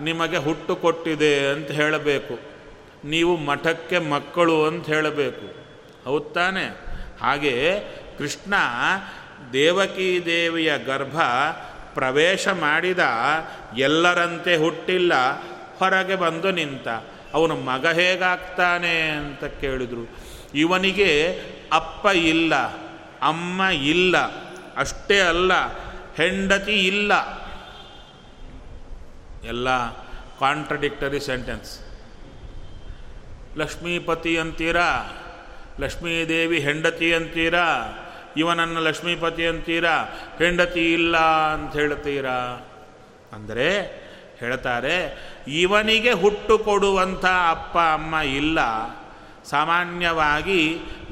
ನಿಮಗೆ ಹುಟ್ಟು ಕೊಟ್ಟಿದೆ ಅಂತ ಹೇಳಬೇಕು. ನೀವು ಮಠಕ್ಕೆ ಮಕ್ಕಳು ಅಂತ ಹೇಳಬೇಕು. ಹೌದ್ ತಾನೆ? ಹಾಗೆ ಕೃಷ್ಣ ದೇವಕೀ ದೇವಿಯ ಗರ್ಭ ಪ್ರವೇಶ ಮಾಡಿದ ಎಲ್ಲರಂತೆ ಹುಟ್ಟಿಲ್ಲ, ಹೊರಗೆ ಬಂದು ನಿಂತ, ಅವನು ಮಗ ಹೇಗಾಗ್ತಾನೆ ಅಂತ ಕೇಳಿದರು. ಇವನಿಗೆ ಅಪ್ಪ ಇಲ್ಲ, ಅಮ್ಮ ಇಲ್ಲ, ಅಷ್ಟೇ ಅಲ್ಲ, ಹೆಂಡತಿ ಇಲ್ಲ. ಎಲ್ಲ ಕಾಂಟ್ರಡಿಕ್ಟರಿ ಸೆಂಟೆನ್ಸ್ ಲಕ್ಷ್ಮೀಪತಿ ಅಂತೀರಾ, ಲಕ್ಷ್ಮೀದೇವಿ ಹೆಂಡತಿ ಅಂತೀರಾ ಇವನನ್ನು ಲಕ್ಷ್ಮೀಪತಿ ಅಂತೀರಾ? ಹೆಂಡತಿ ಇಲ್ಲ ಅಂತ ಹೇಳ್ತೀರಾ ಅಂದರೆ ಹೇಳ್ತಾರೆ, ಇವನಿಗೆ ಹುಟ್ಟು ಕೊಡುವಂಥ ಅಪ್ಪ, ಅಮ್ಮ ಇಲ್ಲ. ಸಾಮಾನ್ಯವಾಗಿ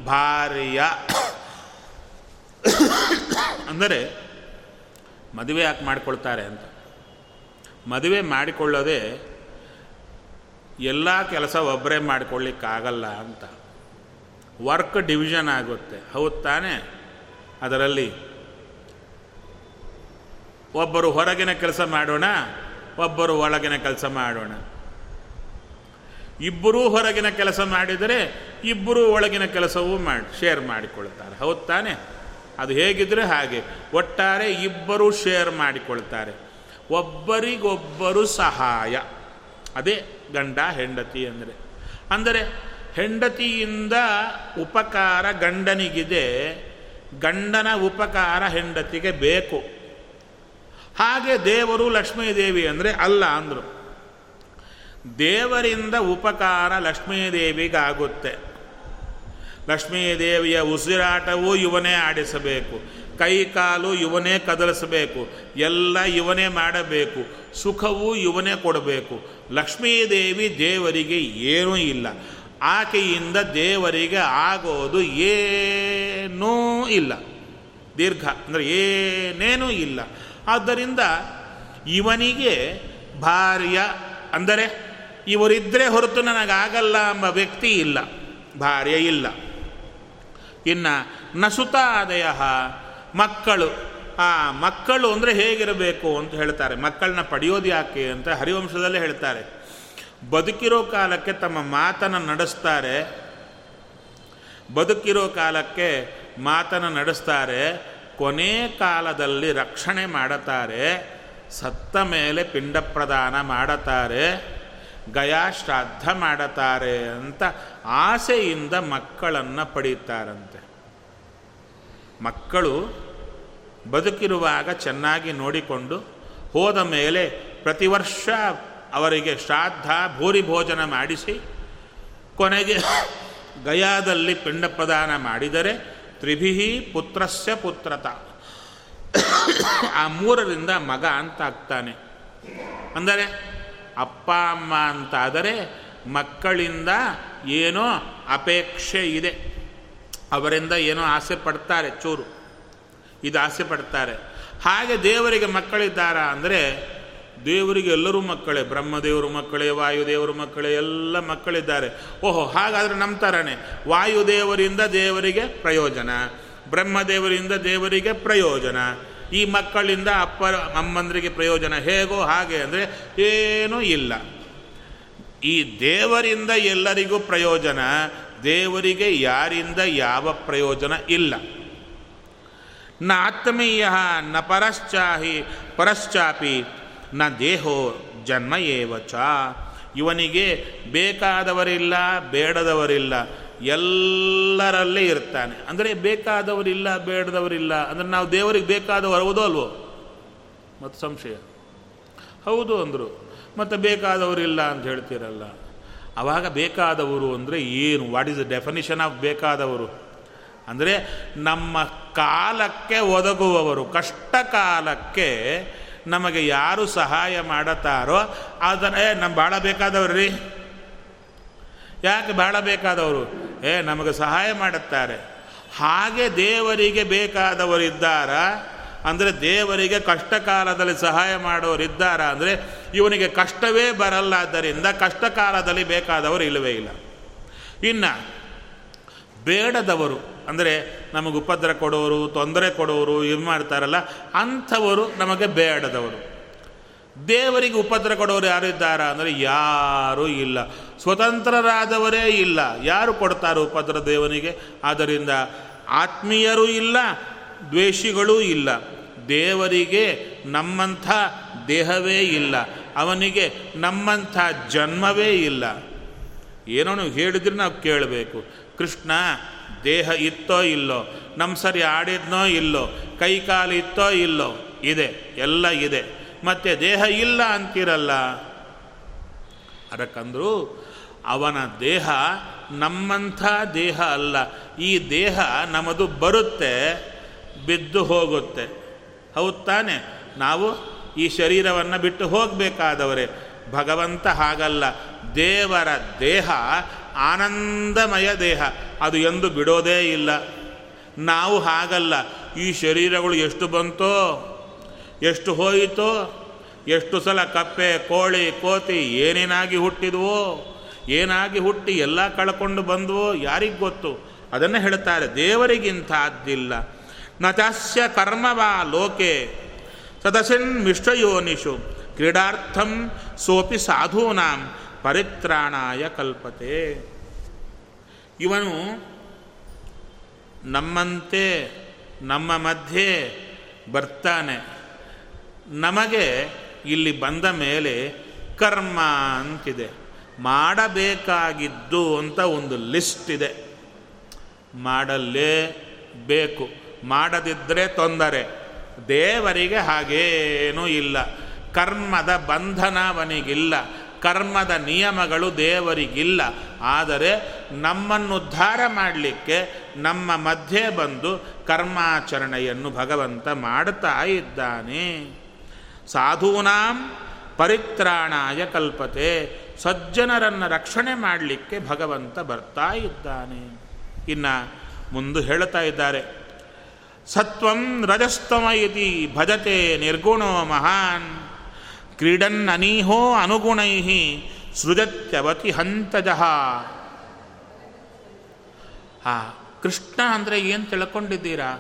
ಭಾರ್ಯ. ಅಂದರೆ ಮದುವೆ ಯಾಕೆ ಮಾಡಿಕೊಳ್ತಾರೆ ಅಂತ. ಮದುವೆ ಮಾಡಿಕೊಳ್ಳೋದೇ ಎಲ್ಲ ಕೆಲಸ ಒಬ್ಬರೇ ಮಾಡಿಕೊಳ್ಳಿಕ್ಕಾಗಲ್ಲ ಅಂತ. ವರ್ಕ್ ಡಿವಿಷನ್ ಆಗುತ್ತೆ. ಹೌದು ತಾನೇ? ಅದರಲ್ಲಿ ಒಬ್ಬರು ಹೊರಗಿನ ಕೆಲಸ ಮಾಡೋಣ, ಒಬ್ಬರು ಒಳಗಿನ ಕೆಲಸ ಮಾಡೋಣ. ಇಬ್ಬರೂ ಹೊರಗಿನ ಕೆಲಸ ಮಾಡಿದರೆ ಇಬ್ಬರೂ ಒಳಗಿನ ಕೆಲಸವೂ ಮಾಡಿ ಶೇರ್ ಮಾಡಿಕೊಳ್ತಾರೆ. ಹೌದು ತಾನೆ? ಅದು ಹೇಗಿದ್ರೆ ಹಾಗೆ. ಒಟ್ಟಾರೆ ಇಬ್ಬರು ಶೇರ್ ಮಾಡಿಕೊಳ್ತಾರೆ. ಒಬ್ಬರಿಗೊಬ್ಬರು ಸಹಾಯ. ಅದೇ ಗಂಡ, ಹೆಂಡತಿ ಅಂದರೆ. ಅಂದರೆ ಹೆಂಡತಿಯಿಂದ ಉಪಕಾರ ಗಂಡನಿಗಿದೆ ಗಂಡನ ಉಪಕಾರ ಹೆಂಡತಿಗೆ ಬೇಕು. ಹಾಗೆ ದೇವರು ಲಕ್ಷ್ಮೀದೇವಿ ಅಂದರೆ ಅಲ್ಲ ಅಂದರು. ದೇವರಿಂದ ಉಪಕಾರ ಲಕ್ಷ್ಮೀದೇವಿಗಾಗುತ್ತೆ ಲಕ್ಷ್ಮೀದೇವಿಯ ಉಸಿರಾಟವೂ ಇವನೇ ಆಡಿಸಬೇಕು. ಕೈ ಕಾಲು ಇವನೇ ಕದಲಿಸಬೇಕು. ಎಲ್ಲ ಇವನೇ ಮಾಡಬೇಕು. ಸುಖವೂ ಇವನೇ ಕೊಡಬೇಕು. ಲಕ್ಷ್ಮೀದೇವಿ ದೇವರಿಗೆ ಏನೂ ಇಲ್ಲ. ಆಕೆಯಿಂದ ದೇವರಿಗೆ ಆಗೋದು ಏನೂ ಇಲ್ಲ. ದೀರ್ಘ, ಅಂದರೆ ಏನೇನೂ ಇಲ್ಲ. ಆದ್ದರಿಂದ ಇವನಿಗೆ ಭಾರ್ಯ ಅಂದರೆ ಇವರಿದ್ದರೆ ಹೊರತು ನನಗಾಗಲ್ಲ ಎಂಬ ವ್ಯಕ್ತಿ ಇಲ್ಲ. ಭಾರ್ಯ ಇಲ್ಲ. ಇನ್ನು ನಸುತಾದಯ ಮಕ್ಕಳು. ಆ ಮಕ್ಕಳು ಅಂದರೆ ಹೇಗಿರಬೇಕು ಅಂತ ಹೇಳ್ತಾರೆ. ಮಕ್ಕಳನ್ನ ಪಡೆಯೋದು ಯಾಕೆ ಅಂತ ಹರಿವಂಶದಲ್ಲೇ ಹೇಳ್ತಾರೆ. ಬದುಕಿರೋ ಕಾಲಕ್ಕೆ ತಮ್ಮ ಮಾತನ್ನು ನಡೆಸ್ತಾರೆ. ಬದುಕಿರೋ ಕಾಲಕ್ಕೆ ಮಾತನ್ನು ನಡೆಸ್ತಾರೆ. ಕೊನೆ ಕಾಲದಲ್ಲಿ ರಕ್ಷಣೆ ಮಾಡುತ್ತಾರೆ ಸತ್ತ ಮೇಲೆ ಪಿಂಡ ಪ್ರದಾನ ಮಾಡುತ್ತಾರೆ ಗಯಾ ಶ್ರಾದ್ದ ಮಾಡುತ್ತಾರೆ ಅಂತ ಆಸೆಯಿಂದ ಮಕ್ಕಳನ್ನು ಪಡೀತಾರಂತೆ. ಮಕ್ಕಳು ಬದುಕಿರುವಾಗ ಚೆನ್ನಾಗಿ ನೋಡಿಕೊಂಡು ಹೋದ ಮೇಲೆ ಪ್ರತಿ ವರ್ಷ ಅವರಿಗೆ ಶ್ರಾದ್ದ, ಭೂರಿ ಭೋಜನ ಮಾಡಿಸಿ, ಕೊನೆಗೆ ಗಯಾದಲ್ಲಿ ಪಿಂಡ ಪ್ರದಾನ ಮಾಡಿದರೆ ತ್ರಿಭಿಹಿ ಪುತ್ರಸ್ಯ ಪುತ್ರತ. ಆ ಮೂರರಿಂದ ಮಗ ಅಂತ ಆಗ್ತಾನೆ. ಅಂದರೆ ಅಪ್ಪ, ಅಮ್ಮ ಅಂತಾದರೆ ಮಕ್ಕಳಿಂದ ಏನೋ ಅಪೇಕ್ಷೆ ಇದೆ. ಅವರಿಂದ ಏನೋ ಆಸೆ ಪಡ್ತಾರೆ, ಚೂರು. ಇದು ಆಸೆ ಪಡ್ತಾರೆ. ಹಾಗೆ ದೇವರಿಗೆ ಮಕ್ಕಳಿದ್ದಾರಾ ಅಂದರೆ ದೇವರಿಗೆ ಎಲ್ಲರೂ ಮಕ್ಕಳೇ, ಬ್ರಹ್ಮದೇವರು ಮಕ್ಕಳೇ, ವಾಯುದೇವರು ಮಕ್ಕಳೇ, ಎಲ್ಲ ಮಕ್ಕಳಿದ್ದಾರೆ. ಓಹೋ, ಹಾಗಾದರೆ ನಮ್ಮ ಥರನೇ ವಾಯುದೇವರಿಂದ ದೇವರಿಗೆ ಪ್ರಯೋಜನ, ಬ್ರಹ್ಮದೇವರಿಂದ ದೇವರಿಗೆ ಪ್ರಯೋಜನ, ಈ ಮಕ್ಕಳಿಂದ ಅಪ್ಪ, ಅಮ್ಮಂದರಿಗೆ ಪ್ರಯೋಜನ ಹೇಗೋ ಹಾಗೆ ಅಂದರೆ ಏನೂ ಇಲ್ಲ. ಈ ದೇವರಿಂದ ಎಲ್ಲರಿಗೂ ಪ್ರಯೋಜನ, ದೇವರಿಗೆ ಯಾರಿಂದ ಯಾವ ಪ್ರಯೋಜನ ಇಲ್ಲ. ನ ಆತ್ಮೀಯ ನ ಪರಶ್ಚಾಹಿ, ಪರಶ್ಚಾಪಿ ನ ದೇಹೋ ಜನ್ಮ ಏವಚ ಇವನಿಗೆ ಬೇಕಾದವರಿಲ್ಲ, ಬೇಡದವರಿಲ್ಲ, ಎಲ್ಲರಲ್ಲೇ ಇರ್ತಾನೆ. ಅಂದರೆ ಬೇಕಾದವರಿಲ್ಲ, ಬೇಡದವರಿಲ್ಲ, ಅಂದರೆ ನಾವು ದೇವರಿಗೆ ಬೇಕಾದವರು ಹೌದೋ ಅಲ್ವೋ? ಮತ್ತು ಸಂಶಯ. ಹೌದು ಅಂದರು. ಮತ್ತು ಬೇಕಾದವರಿಲ್ಲ ಅಂತ ಹೇಳ್ತೀರಲ್ಲ. ಆವಾಗ ಬೇಕಾದವರು ಅಂದರೆ ಏನು? What is the definition of ಬೇಕಾದವರು? ಅಂದರೆ ನಮ್ಮ ಕಾಲಕ್ಕೆ ಒದಗುವವರು ಕಷ್ಟ ಕಾಲಕ್ಕೆ ನಮಗೆ ಯಾರು ಸಹಾಯ ಮಾಡುತ್ತಾರೋ ಏ ನಮ್ಮ ಭಾಳ ಬೇಕಾದವ್ರು. ರೀ ಯಾಕೆ ಭಾಳ ಬೇಕಾದವರು? ಏ, ನಮಗೆ ಸಹಾಯ ಮಾಡುತ್ತಾರೆ. ಹಾಗೆ ದೇವರಿಗೆ ಬೇಕಾದವರಿದ್ದಾರ ಅಂದರೆ ದೇವರಿಗೆ ಕಷ್ಟ ಕಾಲದಲ್ಲಿ ಸಹಾಯ ಮಾಡೋರಿದ್ದಾರ ಅಂದರೆ ಇವನಿಗೆ ಕಷ್ಟವೇ ಬರಲ್ಲ, ಆದ್ದರಿಂದ ಕಷ್ಟ ಕಾಲದಲ್ಲಿ ಬೇಕಾದವರು ಇಲ್ಲವೇ ಇಲ್ಲ. ಇನ್ನು, ಬೇಡದವರು. ಅಂದರೆ ನಮಗೆ ಉಪದ್ರ ಕೊಡೋರು, ತೊಂದರೆ ಕೊಡೋರು ಇದು ಮಾಡ್ತಾರಲ್ಲ, ಅಂಥವರು ನಮಗೆ ಬೇಡದವರು. ದೇವರಿಗೆ ಉಪದ್ರ ಕೊಡೋರು ಯಾರಿದ್ದಾರಾ ಅಂದರೆ ಯಾರೂ ಇಲ್ಲ. ಸ್ವತಂತ್ರರಾದವರೇ ಇಲ್ಲ. ಯಾರು ಕೊಡ್ತಾರೆ ಉಪದ್ರ ದೇವನಿಗೆ? ಆದ್ದರಿಂದ ಆತ್ಮೀಯರೂ ಇಲ್ಲ, ದ್ವೇಷಿಗಳೂ ಇಲ್ಲ. ದೇವರಿಗೆ ನಮ್ಮಂಥ ದೇಹವೇ ಇಲ್ಲ. ಅವನಿಗೆ ನಮ್ಮಂಥ ಜನ್ಮವೇ ಇಲ್ಲ. ಏನೋ ಹೇಳಿದ್ರೆ ನಾವು ಕೇಳಬೇಕು. ಕೃಷ್ಣ ದೇಹ ಇತ್ತೋ ಇಲ್ಲೋ? ನಮ್ಮ ಸರಿ ಆಡಿದ್ನೋ ಇಲ್ಲೋ? ಕೈ ಕಾಲು ಇತ್ತೋ ಇಲ್ಲೋ? ಇದೆ, ಎಲ್ಲ ಇದೆ. ಮತ್ತು ದೇಹ ಇಲ್ಲ ಅಂತಿರಲ್ಲ? ಅದಕ್ಕಂದ್ರು ಅವನ ದೇಹ ನಮ್ಮಂಥ ದೇಹ ಅಲ್ಲ. ಈ ದೇಹ ನಮ್ಮದು ಬರುತ್ತೆ, ಬಿದ್ದು ಹೋಗುತ್ತೆ. ಹೌದು ತಾನೆ? ನಾವು ಈ ಶರೀರವನ್ನು ಬಿಟ್ಟು ಹೋಗಬೇಕಾದವರೇ. ಭಗವಂತ ಹಾಗಲ್ಲ. ದೇವರ ದೇಹ ಆನಂದಮಯ ದೇಹ. ಅದು ಎಂದು ಬಿಡೋದೇ ಇಲ್ಲ. ನಾವು ಹಾಗಲ್ಲ. ಈ ಶರೀರಗಳು ಎಷ್ಟು ಬಂತೋ, ಎಷ್ಟು ಹೋಯಿತೋ, ಎಷ್ಟು ಸಲ ಕಪ್ಪೆ, ಕೋಳಿ, ಕೋತಿ ಏನೇನಾಗಿ ಹುಟ್ಟಿದ್ವೋ, ಏನಾಗಿ ಹುಟ್ಟಿ ಎಲ್ಲ ಕಳ್ಕೊಂಡು ಬಂದವೋ ಯಾರಿಗೆ ಗೊತ್ತು? ಅದನ್ನು ಹೇಳ್ತಾರೆ ದೇವರಿಗಿಂತಹದ್ದಿಲ್ಲ ನತಸ್ಯ ಕರ್ಮವಾ ಲೋಕೆ ಸದಸ್ಯನ್ ಮಿಶ್ರಯೋನಿಷು, ಕ್ರೀಡಾರ್ಥಂ ಸೋಪಿ ಸಾಧೂನಾಂ, ಪರಿತ್ರಾಣಾಯ ಕಲ್ಪತೆ. ಇವನು ನಮ್ಮಂತೆ, ನಮ್ಮ ಮಧ್ಯೆ ಬರ್ತಾನೆ. ನಮಗೆ ಇಲ್ಲಿ ಬಂದ ಮೇಲೆ ಕರ್ಮ ಅಂತಿದೆ. ಮಾಡಬೇಕಾಗಿದ್ದು ಅಂತ ಒಂದು ಲಿಸ್ಟ್ ಇದೆ. ಮಾಡಲೇ ಬೇಕು ಮಾಡದಿದ್ದರೆ ತೊಂದರೆ. ದೇವರಿಗೆ ಹಾಗೇನೂ ಇಲ್ಲ. ಕರ್ಮದ ಬಂಧನ ಅವನಿಗಿಲ್ಲ. ಕರ್ಮದ ನಿಯಮಗಳು ದೇವರಿಗಿಲ್ಲ. ಆದರೆ ನಮ್ಮನ್ನು ಉದ್ಧಾರ ಮಾಡಲಿಕ್ಕೆ ನಮ್ಮ ಮಧ್ಯೆ ಬಂದು ಕರ್ಮಾಚರಣೆಯನ್ನು ಭಗವಂತ ಮಾಡುತ್ತಾ ಇದ್ದಾನೆ. ಸಾಧೂನಾಂ ಪರಿತ್ರಾಣಾಯ ಕಲ್ಪತೆ. ಸಜ್ಜನರನ್ನು ರಕ್ಷಣೆ ಮಾಡಲಿಕ್ಕೆ ಭಗವಂತ ಬರ್ತಾ ಇದ್ದಾನೆ. ಇನ್ನು ಮುಂದೆ ಹೇಳ್ತಾ ಇದ್ದಾರೆ. ಸತ್ವಂ ರಜಸ್ತಮ ಇತಿ ಭಜತೆ ನಿರ್ಗುಣೋ ಮಹಾನ್. ಕ್ರೀಡನ್ ಅನೀಹೋ ಅನುಗುಣೈ ಸೃಜತ್ಯವತಿ ಹಂತಜಃ. ಹಾ, ಕೃಷ್ಣ ಅಂದರೆ ಏನು ತಿಳ್ಕೊಂಡಿದ್ದೀರಾ?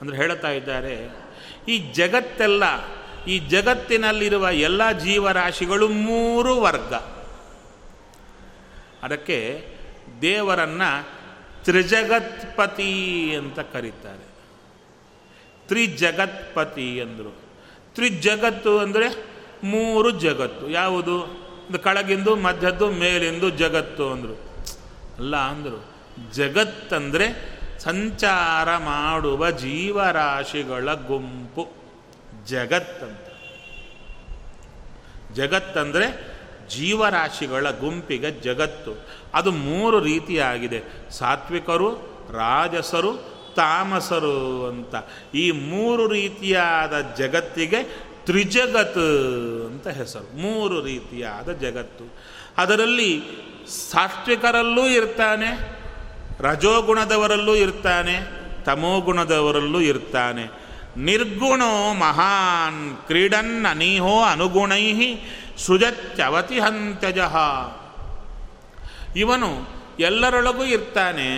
ಅಂದರೆ ಹೇಳ್ತಾ ಇದ್ದಾರೆ, ಈ ಜಗತ್ತೆಲ್ಲ, ಈ ಜಗತ್ತಿನಲ್ಲಿರುವ ಎಲ್ಲ ಜೀವರಾಶಿಗಳು ಮೂರು ವರ್ಗ. ಅದಕ್ಕೆ ದೇವರನ್ನು ತ್ರಿಜಗತ್ಪತಿ ಅಂತ ಕರೀತಾರೆ. ತ್ರಿಜಗತ್ಪತಿ ಅಂದರು. ತ್ರಿಜಗತ್ತು ಅಂದರೆ ಮೂರು ಜಗತ್ತು. ಯಾವುದು? ಕಳಗಿಂದು, ಮಧ್ಯದ್ದು, ಮೇಲಿಂದು ಜಗತ್ತು ಅಂದರು. ಅಲ್ಲ ಅಂದರು. ಜಗತ್ತಂದರೆ ಸಂಚಾರ ಮಾಡುವ ಜೀವರಾಶಿಗಳ ಗುಂಪು. ಜಗತ್ತಂತ. ಜಗತ್ತಂದರೆ ಜೀವರಾಶಿಗಳ ಗುಂಪಿಗೆ ಜಗತ್ತು. ಅದು ಮೂರು ರೀತಿಯಾಗಿದೆ. ಸಾತ್ವಿಕರು, ರಾಜಸರು, ತಾಮಸರು ಅಂತ. ಈ ಮೂರು ರೀತಿಯಾದ ಜಗತ್ತಿಗೆ ತ್ರಿಜಗತ್ ಅಂತ ಹೆಸರು. ಮೂರು ರೀತಿಯಾದ ಜಗತ್ತು. ಅದರಲ್ಲಿ ಸಾತ್ವಿಕರಲ್ಲೂ ಇರ್ತಾನೆ, ರಜೋಗುಣದವರಲ್ಲೂ ಇರ್ತಾನೆ, ತಮೋಗುಣದವರಲ್ಲೂ ಇರ್ತಾನೆ. ನಿರ್ಗುಣೋ ಮಹಾನ್ ಕ್ರೀಡನ್ ಅನೀಹೋ ಅನುಗುಣೈ ಸುಜತ್ಯವತಿ ಹಂತ್ಯಜ. ಇವನು ಎಲ್ಲರೊಳಗೂ ಇರ್ತಾನೆ,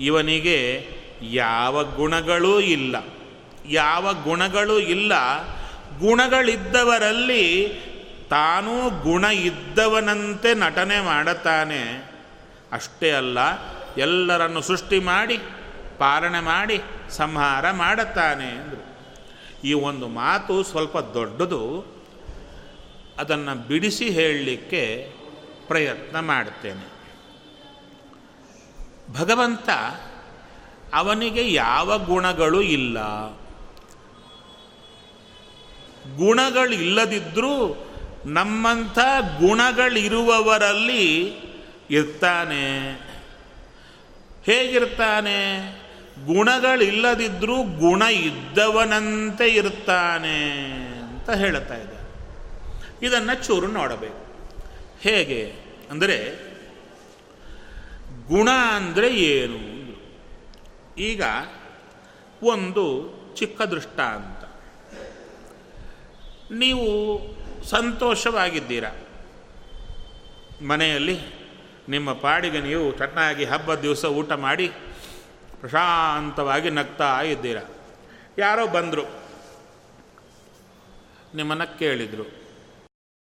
ಇವನಿಗೆ ಯಾವ ಗುಣಗಳೂ ಇಲ್ಲ. ಯಾವ ಗುಣಗಳೂ ಇಲ್ಲ ಗುಣಗಳಿದ್ದವರಲ್ಲಿ ತಾನೂ ಗುಣ ಇದ್ದವನಂತೆ ನಟನೆ ಮಾಡುತ್ತಾನೆ ಅಷ್ಟೇ ಅಲ್ಲ, ಎಲ್ಲರನ್ನು ಸೃಷ್ಟಿ ಮಾಡಿ, ಪಾಲನೆ ಮಾಡಿ, ಸಂಹಾರ ಮಾಡುತ್ತಾನೆ ಅಂದರು. ಈ ಒಂದು ಮಾತು ಸ್ವಲ್ಪ ದೊಡ್ಡದು. ಅದನ್ನು ಬಿಡಿಸಿ ಹೇಳಲಿಕ್ಕೆ ಪ್ರಯತ್ನ ಮಾಡುತ್ತೇನೆ ಭಗವಂತ ಅವನಿಗೆ ಯಾವ ಗುಣಗಳು ಇಲ್ಲ. ಗುಣಗಳಿಲ್ಲದಿದ್ದರೂ ನಮ್ಮಂಥ ಗುಣಗಳಿರುವವರಲ್ಲಿ ಇರ್ತಾನೆ. ಹೇಗಿರ್ತಾನೆ? ಗುಣಗಳಿಲ್ಲದಿದ್ದರೂ ಗುಣ ಇದ್ದವನಂತೆ ಇರ್ತಾನೆ ಅಂತ ಹೇಳ್ತಾ ಇದೆ ಇದನ್ನು ಚೂರು ನೋಡಬೇಕು. ಹೇಗೆ? ಅಂದರೆ ಗುಣ ಅಂದರೆ ಏನು ಈಗ ಒಂದು ಚಿಕ್ಕ ದೃಷ್ಟಾಂತ. ನೀವು ಸಂತೋಷವಾಗಿದ್ದೀರ? ಮನೆಯಲ್ಲಿ ನಿಮ್ಮ ಪಾಡಿಗೆ ನೀವು ಚೆನ್ನಾಗಿ ಹಬ್ಬದ ದಿವಸ ಊಟ ಮಾಡಿ ಪ್ರಶಾಂತವಾಗಿ ನಗ್ತಾ ಇದ್ದೀರ? ಯಾರೋ ಬಂದರು, ನಿಮ್ಮನ್ನು ಕೇಳಿದರು.